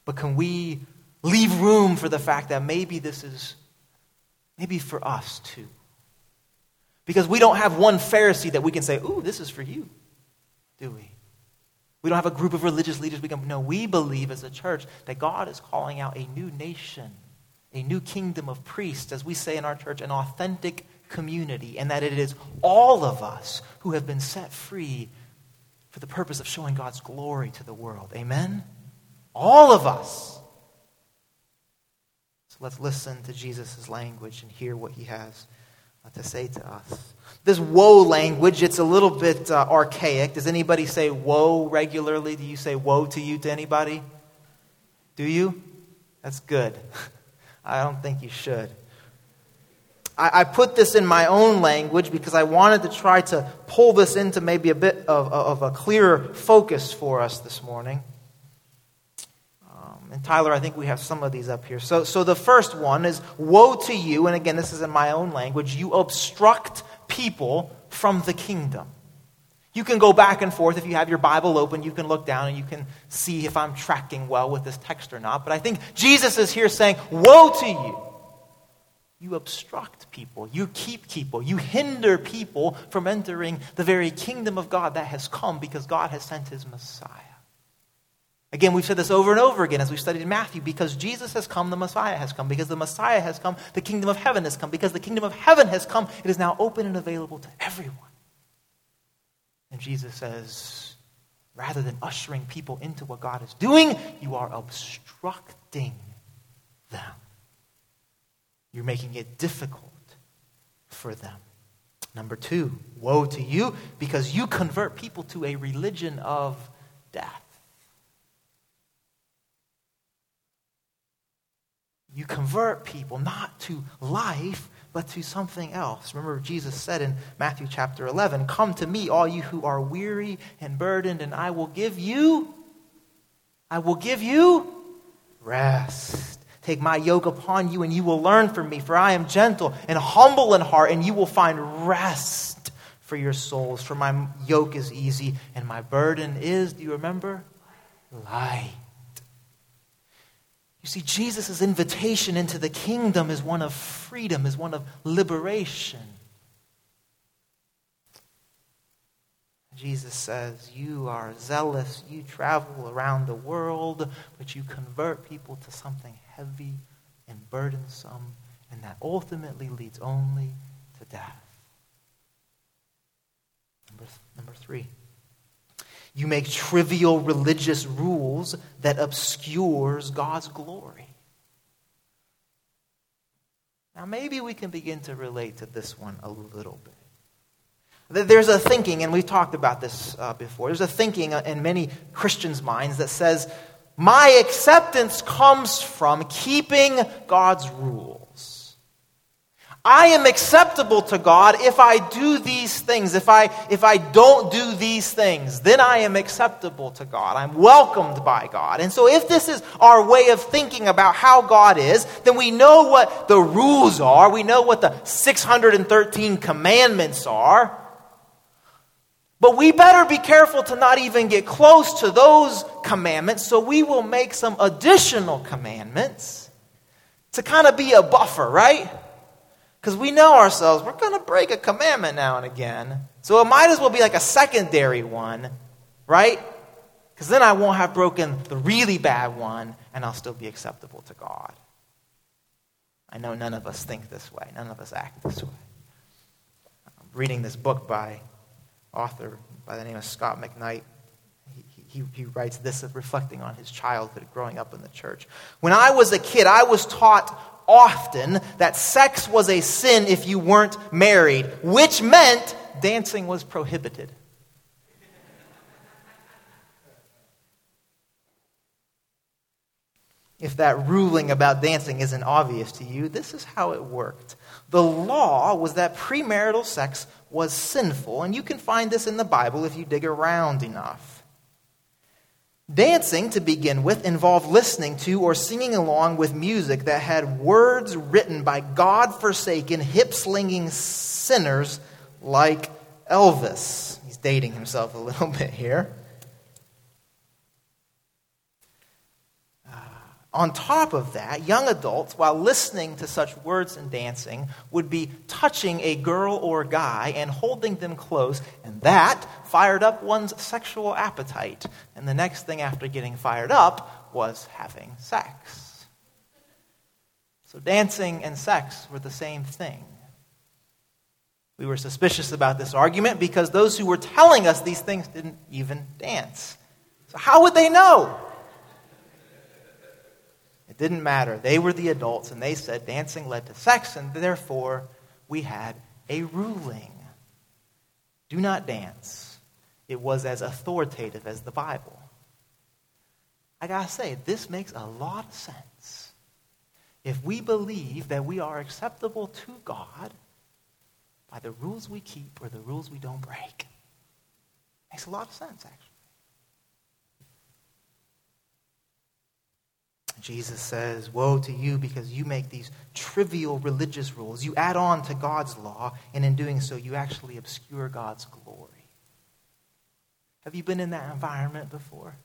But can we leave room for the fact that maybe this is maybe for us too? Because we don't have one Pharisee that we can say, ooh, this is for you, do we? We don't have a group of religious leaders we can. No, we believe as a church that God is calling out a new nation, a new kingdom of priests, as we say in our church, an authentic community, and that it is all of us who have been set free for the purpose of showing God's glory to the world. Amen? All of us. So let's listen to Jesus' language and hear what he has to say to us. This woe language, it's a little bit uh, archaic. Does anybody say woe regularly? Do you say woe to you to anybody? Do you? That's good. I don't think you should. I, I, put this in my own language because I wanted to try to pull this into maybe a bit of, of a clearer focus for us this morning. Tyler, I think we have some of these up here. So, so the first one is Woe to you, and again, this is in my own language, you obstruct people from the kingdom. You can go back and forth. If you have your Bible open, you can look down and you can see if I'm tracking well with this text or not. But I think Jesus is here saying, Woe to you! You obstruct people. You keep people. You hinder people from entering the very kingdom of God that has come because God has sent his Messiah. Again, we've said this over and over again as we've studied Matthew. Because Jesus has come, the Messiah has come. Because the Messiah has come, the kingdom of heaven has come. Because the kingdom of heaven has come, it is now open and available to everyone. And Jesus says, rather than ushering people into what God is doing, you are obstructing them. You're making it difficult for them. Number two, woe to you because you convert people to a religion of death. You convert people not to life, but to something else. Remember, Jesus said in Matthew chapter 11, Come to me, all you who are weary and burdened, and I will give you, I will give you rest. Take my yoke upon you, and you will learn from me, for I am gentle and humble in heart, and you will find rest for your souls. For my yoke is easy, and my burden is, do you remember? Light. You see, Jesus' invitation into the kingdom is one of freedom, is one of liberation. Jesus says, You are zealous, you travel around the world, but you convert people to something heavy and burdensome, and that ultimately leads only to death. Number, number three. You make trivial religious rules that obscures God's glory. Now, maybe we can begin to relate to this one a little bit. There's a thinking, and we've talked about this uh, before, there's a thinking in many Christians' minds that says, my acceptance comes from keeping God's rules. I am acceptable to God if I do these things. If I, if I don't do these things, then I am acceptable to God. I'm welcomed by God. And so, if this is our way of thinking about how God is, then we know what the rules are. We know what the 613 commandments are. But we better be careful to not even get close to those commandments, so we will make some additional commandments to kind of be a buffer, right? Because we know ourselves, we're going to break a commandment now and again. So it might as well be like a secondary one, right? Because then I won't have broken the really bad one and I'll still be acceptable to God. I know none of us think this way, none of us act this way. I'm reading this book by author by the name of Scot McKnight. He, he, he writes this reflecting on his childhood growing up in the church. When I was a kid, I was taught often that sex was a sin if you weren't married, which meant dancing was prohibited. If that ruling about dancing isn't obvious to you, this is how it worked. The law was that premarital sex was sinful, and you can find this in the Bible if you dig around enough. Dancing, to begin with, involved listening to or singing along with music that had words written by God forsaken, hip slinging sinners like Elvis. He's dating himself a little bit here. On top of that, young adults, while listening to such words and dancing, would be touching a girl or guy and holding them close, and that fired up one's sexual appetite. And the next thing after getting fired up was having sex. So, dancing and sex were the same thing. We were suspicious about this argument because those who were telling us these things didn't even dance. So, how would they know? Didn't matter. They were the adults, and they said dancing led to sex, and therefore we had a ruling. Do not dance. It was as authoritative as the Bible. I gotta say, this makes a lot of sense. If we believe that we are acceptable to God by the rules we keep or the rules we don't break, makes a lot of sense, actually. Jesus says, Woe to you because you make these trivial religious rules. You add on to God's law, and in doing so, you actually obscure God's glory. Have you been in that environment before?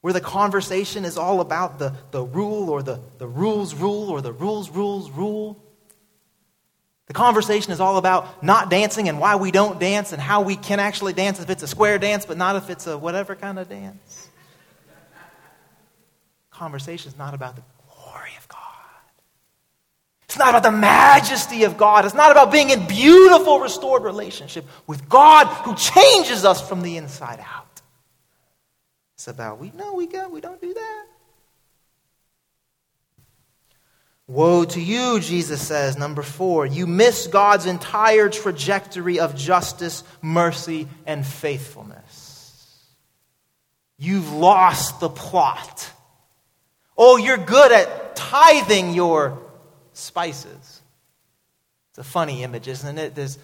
Where the conversation is all about the, the rule or the, the rules rule or the rules rules rule. The conversation is all about not dancing and why we don't dance and how we can actually dance if it's a square dance, but not if it's a whatever kind of dance conversation is not about the glory of God. It's not about the majesty of God. It's not about being in beautiful, restored relationship with God who changes us from the inside out. It's about we know we go, we don't do that. Woe to you, Jesus says, number four. You miss God's entire trajectory of justice, mercy, and faithfulness. You've lost the plot. Oh, you're good at tithing your spices. It's a funny image, isn't it? There's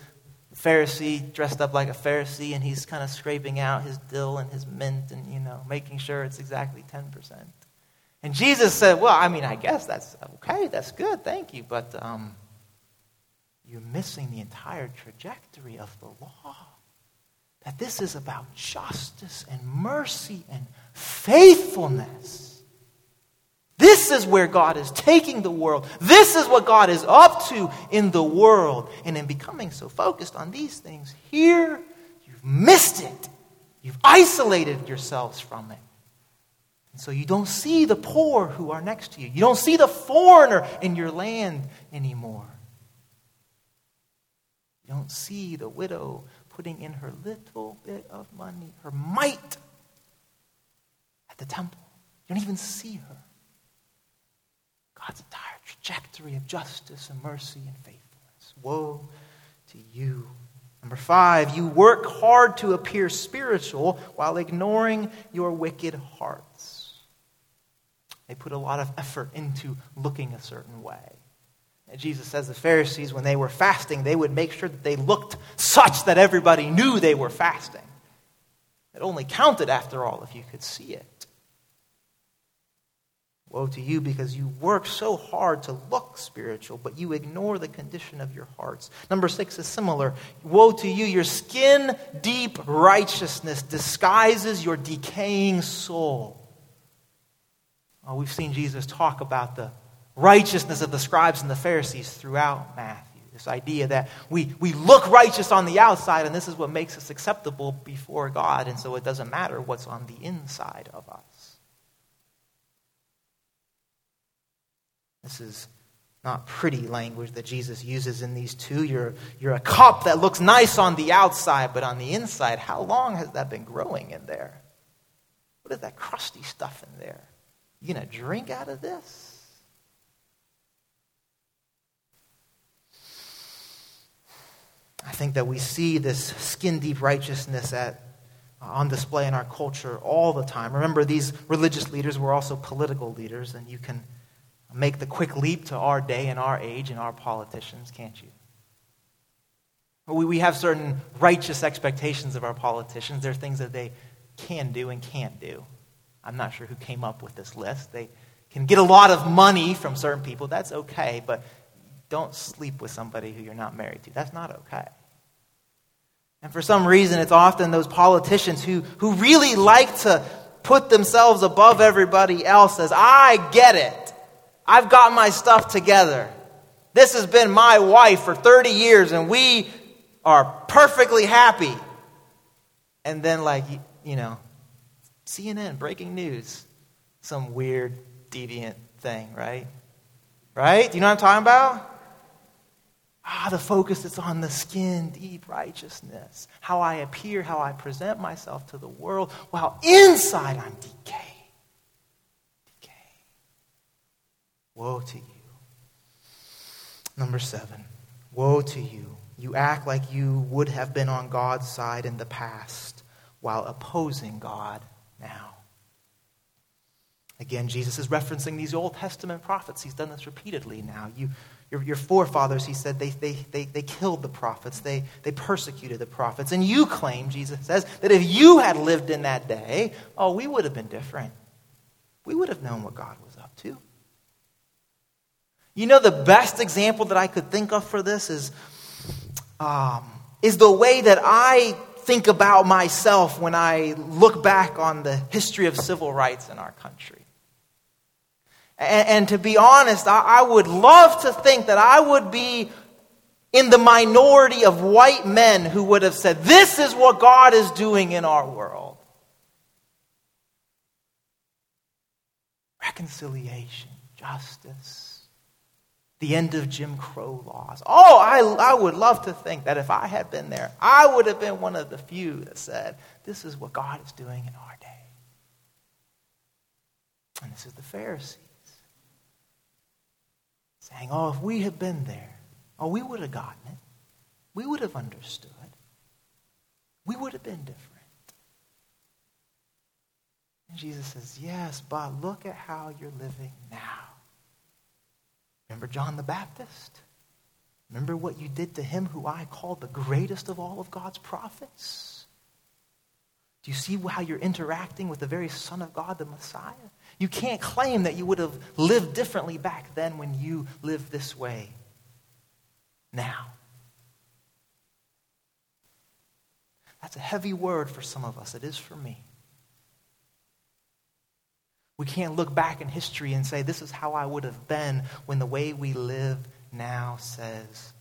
a Pharisee dressed up like a Pharisee, and he's kind of scraping out his dill and his mint and, you know, making sure it's exactly 10%. And Jesus said, Well, I mean, I guess that's okay, that's good, thank you, but um, you're missing the entire trajectory of the law. That this is about justice and mercy and faithfulness. This is where God is taking the world. This is what God is up to in the world. And in becoming so focused on these things here, you've missed it. You've isolated yourselves from it. And so you don't see the poor who are next to you. You don't see the foreigner in your land anymore. You don't see the widow putting in her little bit of money, her mite, at the temple. You don't even see her. God's entire trajectory of justice and mercy and faithfulness. Woe to you. Number five, you work hard to appear spiritual while ignoring your wicked hearts. They put a lot of effort into looking a certain way. And Jesus says the Pharisees, when they were fasting, they would make sure that they looked such that everybody knew they were fasting. It only counted, after all, if you could see it. Woe to you because you work so hard to look spiritual, but you ignore the condition of your hearts. Number six is similar. Woe to you, your skin deep righteousness disguises your decaying soul. Oh, we've seen Jesus talk about the righteousness of the scribes and the Pharisees throughout Matthew. This idea that we, we look righteous on the outside, and this is what makes us acceptable before God, and so it doesn't matter what's on the inside of us. This is not pretty language that Jesus uses in these two. You're, you're a cup that looks nice on the outside, but on the inside, how long has that been growing in there? What is that crusty stuff in there? You to drink out of this? I think that we see this skin deep righteousness at, uh, on display in our culture all the time. Remember, these religious leaders were also political leaders, and you can make the quick leap to our day and our age and our politicians, can't you? We, we have certain righteous expectations of our politicians. There are things that they can do and can't do. I'm not sure who came up with this list. They can get a lot of money from certain people. That's okay, but don't sleep with somebody who you're not married to. That's not okay. And for some reason, it's often those politicians who, who really like to put themselves above everybody else as, I get it. I've got my stuff together. This has been my wife for 30 years, and we are perfectly happy. And then, like, you know, CNN, breaking news. Some weird, deviant thing, right? Right? Do you know what I'm talking about? Ah, the focus is on the skin deep righteousness. How I appear, how I present myself to the world, while inside I'm decaying. Woe to you. Number seven. Woe to you. You act like you would have been on God's side in the past while opposing God now. Again, Jesus is referencing these Old Testament prophets. He's done this repeatedly now. You, your, your forefathers, he said, they, they, they, they killed the prophets, they, they persecuted the prophets. And you claim, Jesus says, that if you had lived in that day, oh, we would have been different. We would have known what God was. You know, the best example that I could think of for this is, um, is the way that I think about myself when I look back on the history of civil rights in our country. And, and to be honest, I, I would love to think that I would be in the minority of white men who would have said, This is what God is doing in our world. Reconciliation, justice the end of Jim Crow laws. Oh, I, I would love to think that if I had been there, I would have been one of the few that said, This is what God is doing in our day. And this is the Pharisees saying, Oh, if we had been there, oh, we would have gotten it. We would have understood. We would have been different. And Jesus says, Yes, but look at how you're living now. Remember John the Baptist? Remember what you did to him who I called the greatest of all of God's prophets? Do you see how you're interacting with the very Son of God, the Messiah? You can't claim that you would have lived differently back then when you live this way now. That's a heavy word for some of us. It is for me. We can't look back in history and say, this is how I would have been when the way we live now says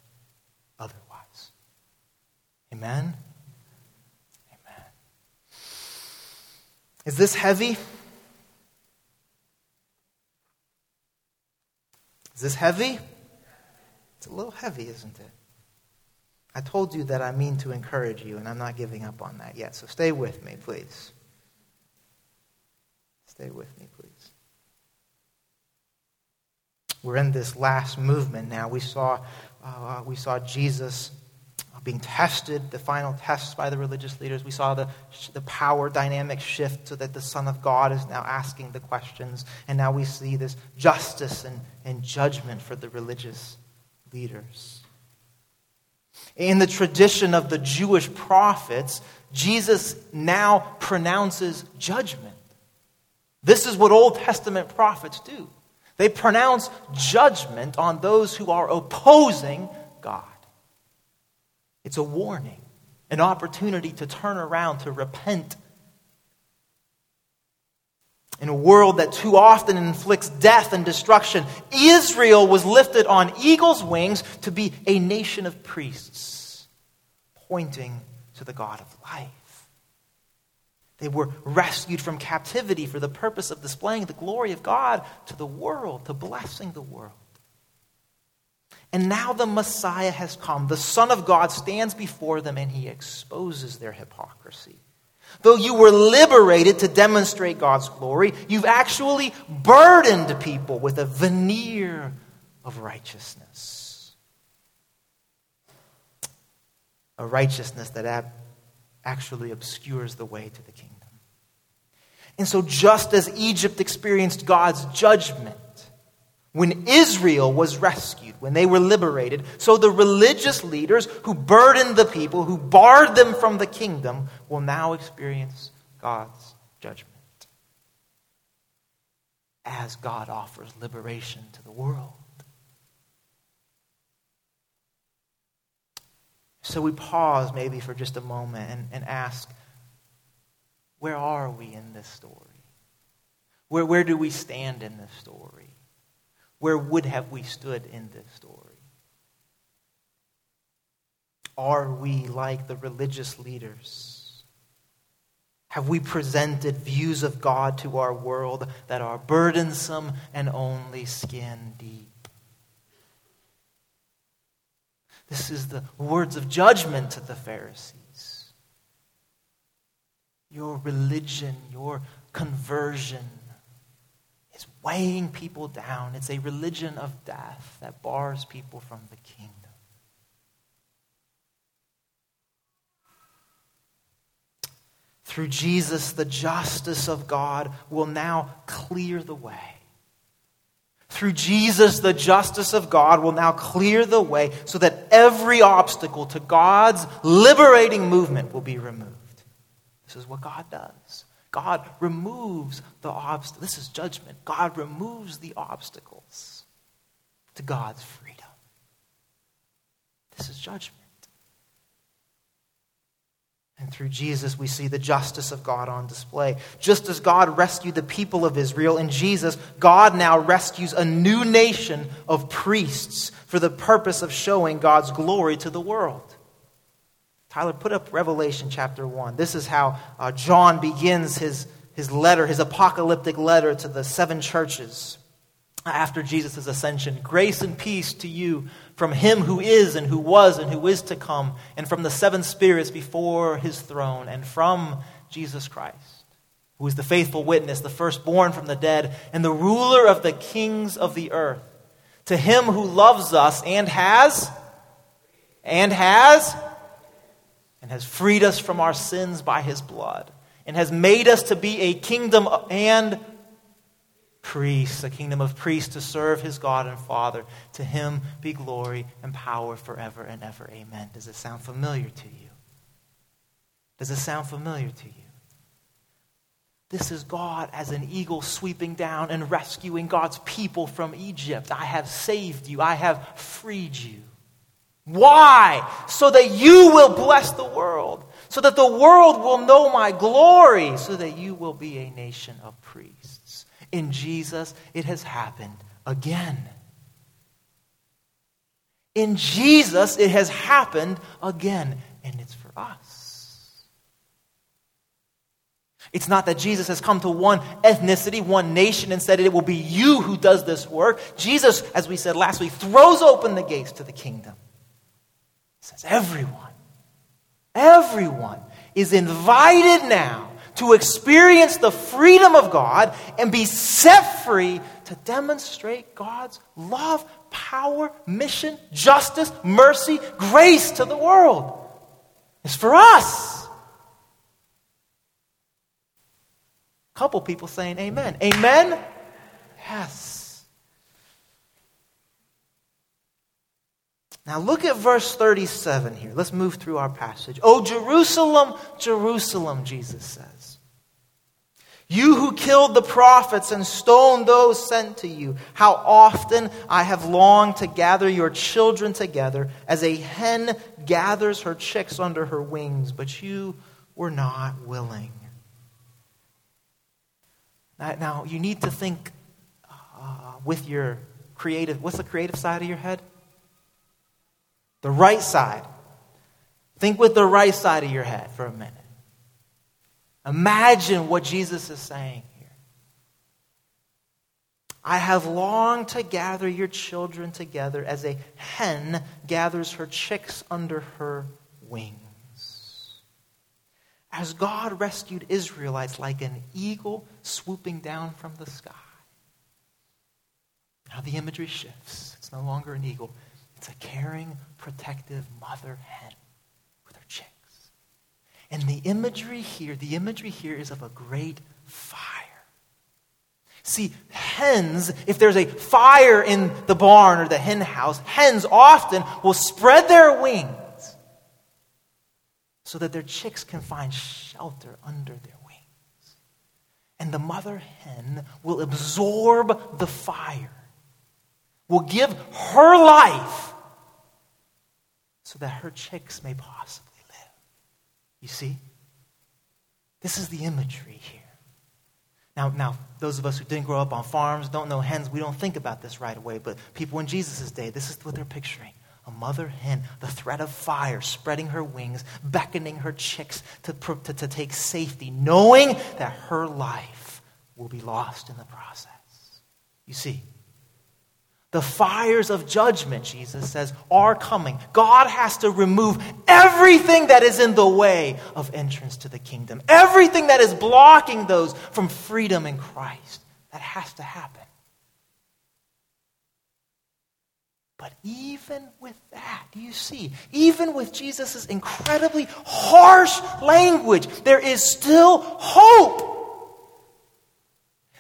otherwise. Amen? Amen. Is this heavy? Is this heavy? It's a little heavy, isn't it? I told you that I mean to encourage you, and I'm not giving up on that yet. So stay with me, please. Stay with me, please. We're in this last movement now. We saw, uh, we saw Jesus being tested, the final tests by the religious leaders. We saw the, the power dynamic shift so that the Son of God is now asking the questions. And now we see this justice and, and judgment for the religious leaders. In the tradition of the Jewish prophets, Jesus now pronounces judgment. This is what Old Testament prophets do. They pronounce judgment on those who are opposing God. It's a warning, an opportunity to turn around, to repent. In a world that too often inflicts death and destruction, Israel was lifted on eagle's wings to be a nation of priests, pointing to the God of life. They were rescued from captivity for the purpose of displaying the glory of God to the world, to blessing the world. And now the Messiah has come. The Son of God stands before them and he exposes their hypocrisy. Though you were liberated to demonstrate God's glory, you've actually burdened people with a veneer of righteousness. A righteousness that actually obscures the way to the kingdom. And so, just as Egypt experienced God's judgment when Israel was rescued, when they were liberated, so the religious leaders who burdened the people, who barred them from the kingdom, will now experience God's judgment as God offers liberation to the world. So we pause maybe for just a moment and, and ask where are we in this story? Where, where do we stand in this story? Where would have we stood in this story? Are we like the religious leaders? Have we presented views of God to our world that are burdensome and only skin deep? This is the words of judgment to the Pharisees your religion, your conversion is weighing people down. It's a religion of death that bars people from the kingdom. Through Jesus, the justice of God will now clear the way. Through Jesus, the justice of God will now clear the way so that every obstacle to God's liberating movement will be removed. This is what God does. God removes the obstacles. This is judgment. God removes the obstacles to God's freedom. This is judgment. And through Jesus, we see the justice of God on display. Just as God rescued the people of Israel, in Jesus, God now rescues a new nation of priests for the purpose of showing God's glory to the world. Tyler, put up Revelation chapter 1. This is how uh, John begins his, his letter, his apocalyptic letter to the seven churches after Jesus' ascension. Grace and peace to you from him who is and who was and who is to come, and from the seven spirits before his throne, and from Jesus Christ, who is the faithful witness, the firstborn from the dead, and the ruler of the kings of the earth. To him who loves us and has, and has, and has freed us from our sins by his blood and has made us to be a kingdom and priests, a kingdom of priests to serve his God and Father. To him be glory and power forever and ever. Amen. Does it sound familiar to you? Does it sound familiar to you? This is God as an eagle sweeping down and rescuing God's people from Egypt. I have saved you, I have freed you. Why? So that you will bless the world, so that the world will know my glory, so that you will be a nation of priests. In Jesus, it has happened again. In Jesus, it has happened again, and it's for us. It's not that Jesus has come to one ethnicity, one nation, and said it will be you who does this work. Jesus, as we said last week, throws open the gates to the kingdom. Says, everyone, everyone is invited now to experience the freedom of God and be set free to demonstrate God's love, power, mission, justice, mercy, grace to the world. It's for us. couple people saying amen. Amen? Yes. Now look at verse 37 here. Let's move through our passage. Oh, Jerusalem, Jerusalem, Jesus says. You who killed the prophets and stoned those sent to you, how often I have longed to gather your children together as a hen gathers her chicks under her wings, but you were not willing. Now, you need to think uh, with your creative, what's the creative side of your head? The right side. Think with the right side of your head for a minute. Imagine what Jesus is saying here. I have longed to gather your children together as a hen gathers her chicks under her wings as God rescued Israelites like an eagle swooping down from the sky. Now the imagery shifts. It's no longer an eagle, it's a caring, protective mother hen with her chicks. And the imagery here, the imagery here is of a great fire. See, hens, if there's a fire in the barn or the hen house, hens often will spread their wings so that their chicks can find shelter under their wings. And the mother hen will absorb the fire, will give her life so that her chicks may possibly live. You see? This is the imagery here. Now, now, those of us who didn't grow up on farms, don't know hens, we don't think about this right away. But people in Jesus' day, this is what they're picturing a mother hen, the threat of fire spreading her wings, beckoning her chicks to, to, to take safety, knowing that her life will be lost in the process. You see, the fires of judgment, Jesus says, are coming. God has to remove everything that is in the way of entrance to the kingdom, everything that is blocking those from freedom in Christ. That has to happen. But even with that, do you see? Even with Jesus' incredibly harsh language, there is still hope.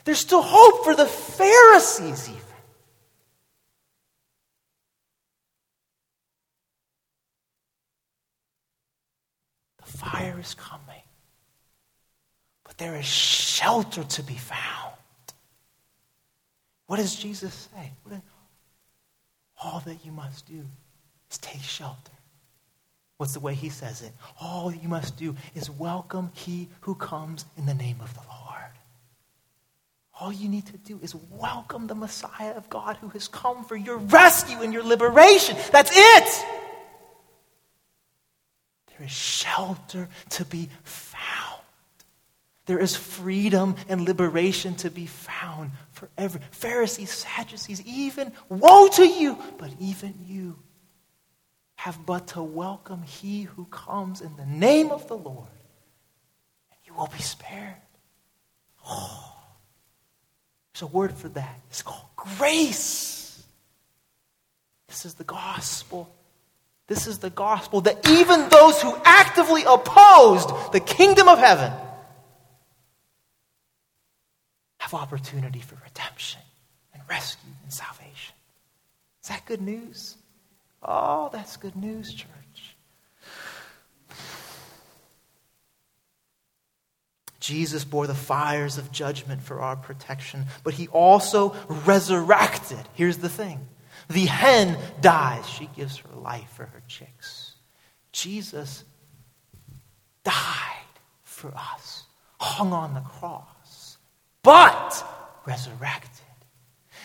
There's still hope for the Pharisees, even. The fire is coming, but there is shelter to be found. What does Jesus say? All that you must do is take shelter. What's the way he says it? All you must do is welcome he who comes in the name of the Lord. All you need to do is welcome the Messiah of God who has come for your rescue and your liberation. That's it. There is shelter to be found. There is freedom and liberation to be found for every Pharisees, Sadducees, even woe to you, but even you have but to welcome he who comes in the name of the Lord, and you will be spared. Oh, there's a word for that. It's called grace. This is the gospel. This is the gospel that even those who actively opposed the kingdom of heaven have opportunity for redemption and rescue and salvation. Is that good news? Oh, that's good news, church. Jesus bore the fires of judgment for our protection, but he also resurrected. Here's the thing the hen dies, she gives her life for her chicks. Jesus died for us, hung on the cross, but resurrected.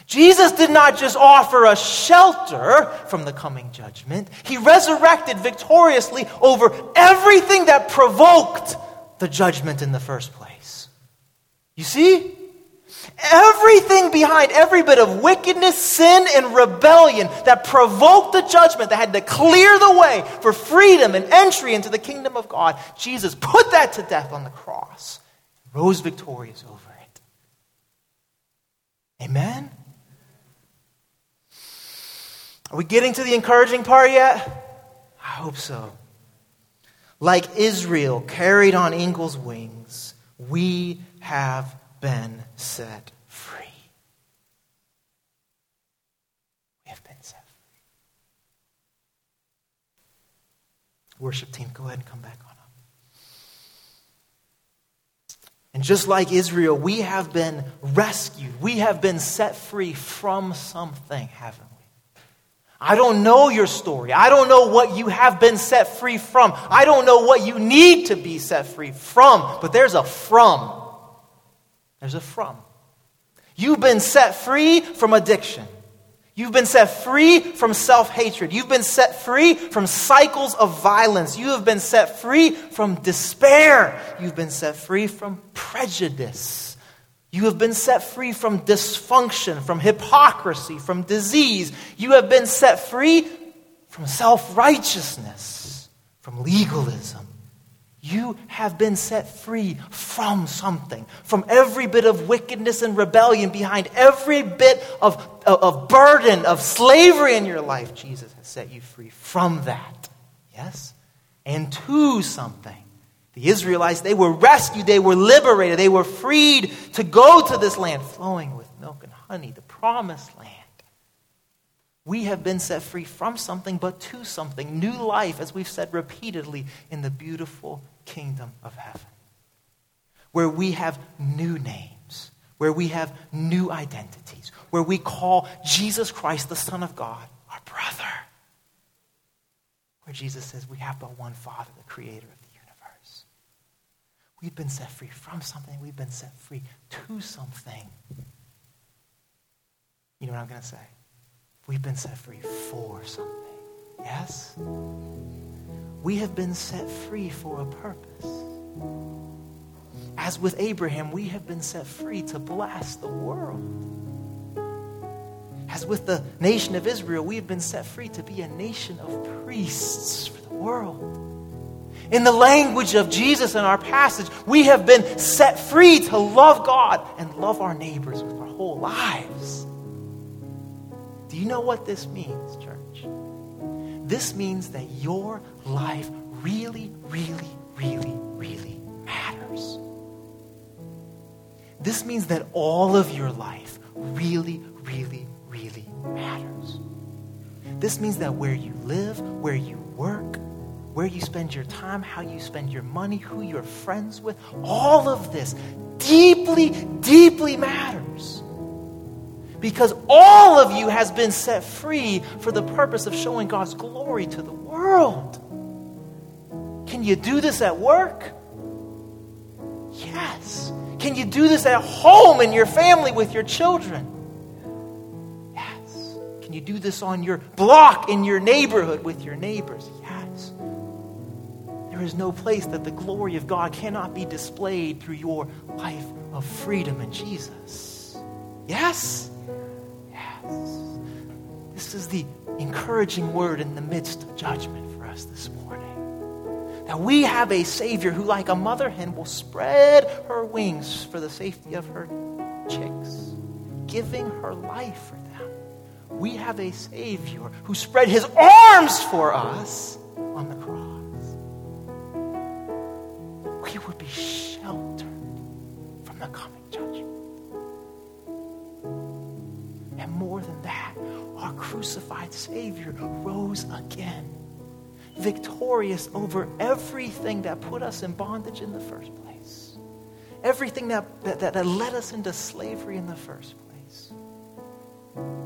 Jesus did not just offer us shelter from the coming judgment, he resurrected victoriously over everything that provoked the judgment in the first place. You see? Everything behind every bit of wickedness, sin, and rebellion that provoked the judgment, that had to clear the way for freedom and entry into the kingdom of God, Jesus put that to death on the cross, rose victorious over it. Amen? Are we getting to the encouraging part yet? I hope so. Like Israel carried on eagle's wings, we have been set free. We have been set free. Worship team, go ahead and come back on up. And just like Israel, we have been rescued. We have been set free from something, haven't we? I don't know your story. I don't know what you have been set free from. I don't know what you need to be set free from. But there's a from. There's a from. You've been set free from addiction. You've been set free from self hatred. You've been set free from cycles of violence. You have been set free from despair. You've been set free from prejudice. You have been set free from dysfunction, from hypocrisy, from disease. You have been set free from self righteousness, from legalism. You have been set free from something, from every bit of wickedness and rebellion, behind every bit of, of, of, burden, of slavery in your life. Jesus has set you free from that. Yes? And to something the Israelites, they were rescued, they were liberated, they were freed to go to this land flowing with milk and honey, the promised land. We have been set free from something, but to something, new life, as we've said repeatedly, in the beautiful kingdom of heaven, where we have new names, where we have new identities, where we call Jesus Christ, the Son of God, our brother, where Jesus says we have but one Father, the Creator of the universe. We've been set free from something. We've been set free to something. You know what I'm going to say? We've been set free for something. Yes? We have been set free for a purpose. As with Abraham, we have been set free to bless the world. As with the nation of Israel, we have been set free to be a nation of priests for the world. In the language of Jesus in our passage, we have been set free to love God and love our neighbors with our whole lives. Do you know what this means, church? This means that your life really, really, really, really matters. This means that all of your life really, really, really matters. This means that where you live, where you work, where you spend your time, how you spend your money, who you're friends with, all of this deeply, deeply matters. Because all of you has been set free for the purpose of showing God's glory to the world. Can you do this at work? Yes. Can you do this at home in your family with your children? Yes. Can you do this on your block in your neighborhood with your neighbors? Yes. There is no place that the glory of God cannot be displayed through your life of freedom in Jesus. Yes? This is the encouraging word in the midst of judgment for us this morning. That we have a Savior who, like a mother hen, will spread her wings for the safety of her chicks, giving her life for them. We have a Savior who spread his arms for us on the cross we would be sheltered from the coming And more than that, our crucified Savior rose again, victorious over everything that put us in bondage in the first place, everything that, that, that led us into slavery in the first place.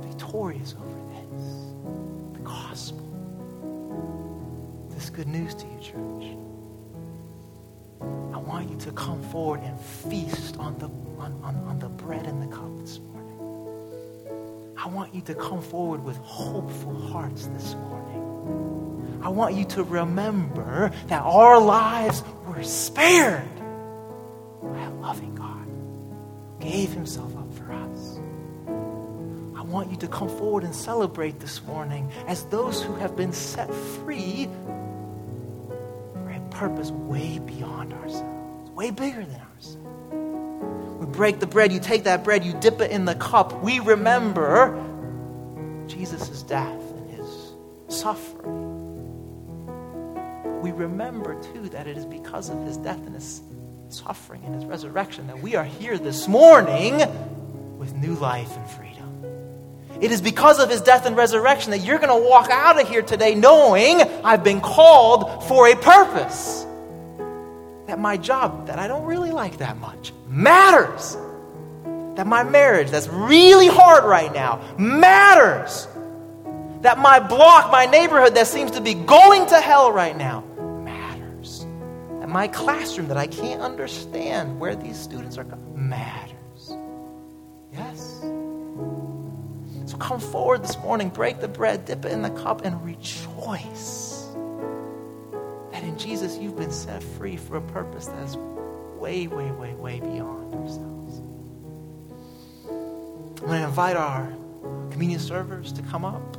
Victorious over this, the gospel. This good news to you, church. I want you to come forward and feast on the, on, on, on the bread and the cup this morning. I want you to come forward with hopeful hearts this morning. I want you to remember that our lives were spared by a loving God who gave himself up for us. I want you to come forward and celebrate this morning as those who have been set free for a purpose way beyond ourselves, way bigger than ourselves break the bread, you take that bread, you dip it in the cup, we remember Jesus' death and his suffering. We remember, too, that it is because of his death and his suffering and his resurrection that we are here this morning with new life and freedom. It is because of his death and resurrection that you're going to walk out of here today knowing I've been called for a purpose that my job that I don't really like that much matters. That my marriage that's really hard right now matters. That my block, my neighborhood that seems to be going to hell right now matters. That my classroom that I can't understand where these students are going matters. Yes. So come forward this morning, break the bread, dip it in the cup, and rejoice that in Jesus you've been set free for a purpose that is way, way, way, way beyond ourselves. I'm going to invite our communion servers to come up.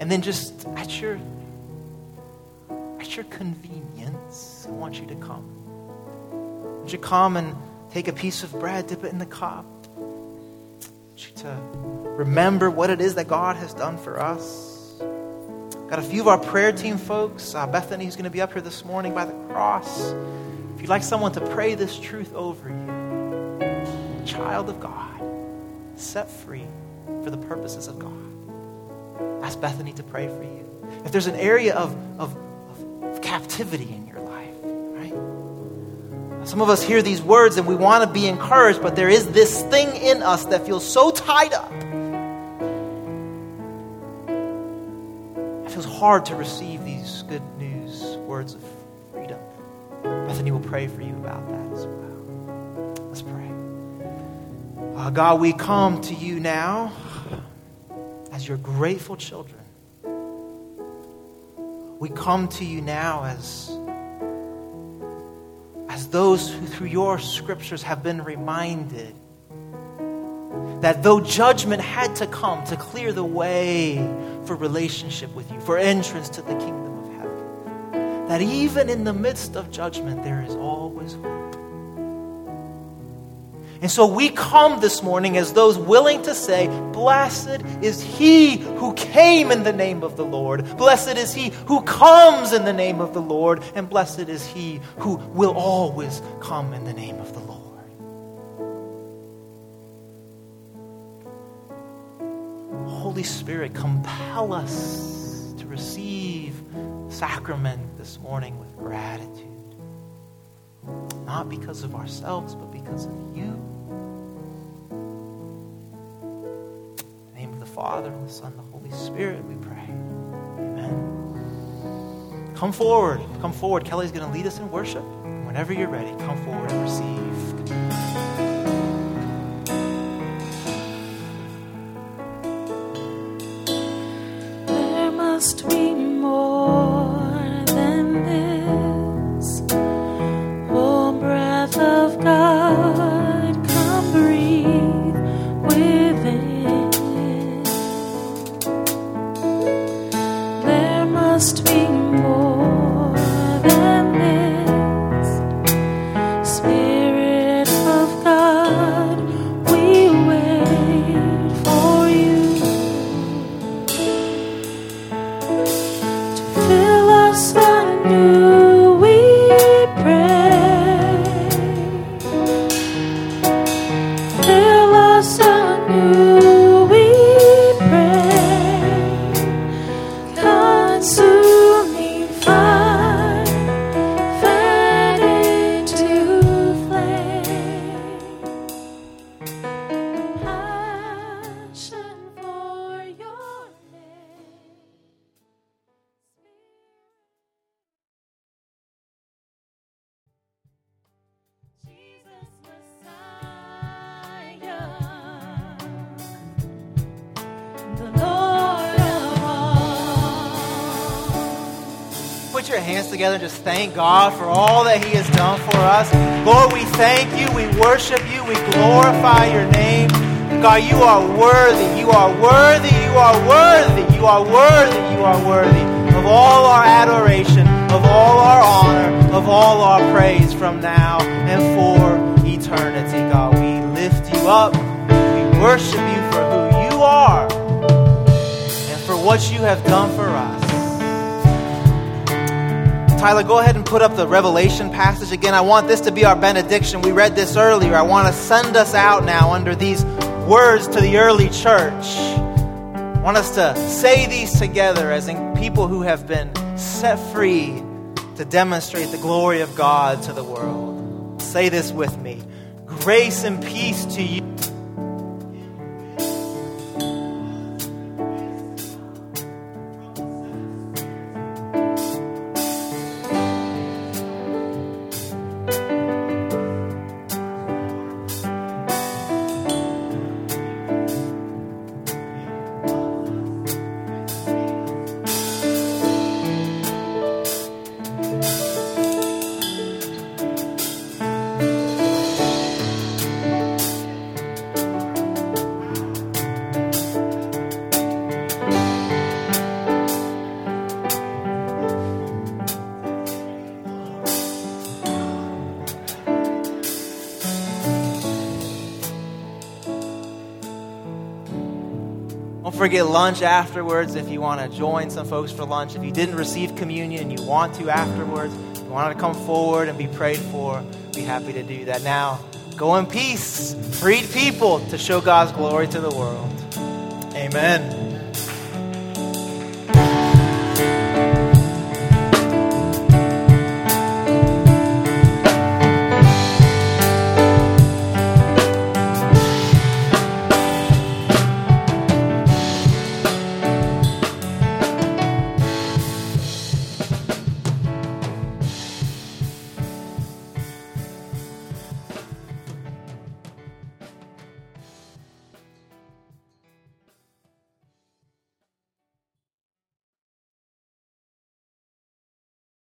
And then just at your at your convenience, I want you to come. Would you come and take a piece of bread, dip it in the cup? To remember what it is that God has done for us. Got a few of our prayer team folks. Uh, Bethany's going to be up here this morning by the cross. If you'd like someone to pray this truth over you, child of God, set free for the purposes of God. Ask Bethany to pray for you. If there's an area of, of, of captivity in your life, right? Some of us hear these words and we want to be encouraged, but there is this thing in us that feels so tied up hard to receive these good news, words of freedom. Bethany will pray for you about that as well. Let's pray. Uh, God, we come to you now as your grateful children. We come to you now as, as those who, through your scriptures, have been reminded that though judgment had to come to clear the way for relationship with you, for entrance to the kingdom of heaven, that even in the midst of judgment, there is always hope. And so we come this morning as those willing to say, Blessed is he who came in the name of the Lord. Blessed is he who comes in the name of the Lord. And blessed is he who will always come in the name of the Lord. Holy Spirit, compel us to receive sacrament this morning with gratitude. Not because of ourselves, but because of you. In the name of the Father, and the Son, and the Holy Spirit, we pray. Amen. Come forward. Come forward. Kelly's going to lead us in worship. Whenever you're ready, come forward and receive. Thank God for all that He has done for us. Lord, we thank you, we worship you, we glorify your name. God, you are worthy, you are worthy, you are worthy, you are worthy, you are worthy of all our adoration, of all our honor, of all our praise from now and for eternity. God, we lift you up, we worship you for who you are and for what you have done for us. Tyler, go ahead and put up the Revelation passage again. I want this to be our benediction. We read this earlier. I want to send us out now under these words to the early church. I want us to say these together as in people who have been set free to demonstrate the glory of God to the world. Say this with me Grace and peace to you. Lunch afterwards if you want to join some folks for lunch. If you didn't receive communion and you want to afterwards, you want to come forward and be prayed for, be happy to do that. Now, go in peace, freed people to show God's glory to the world. Amen.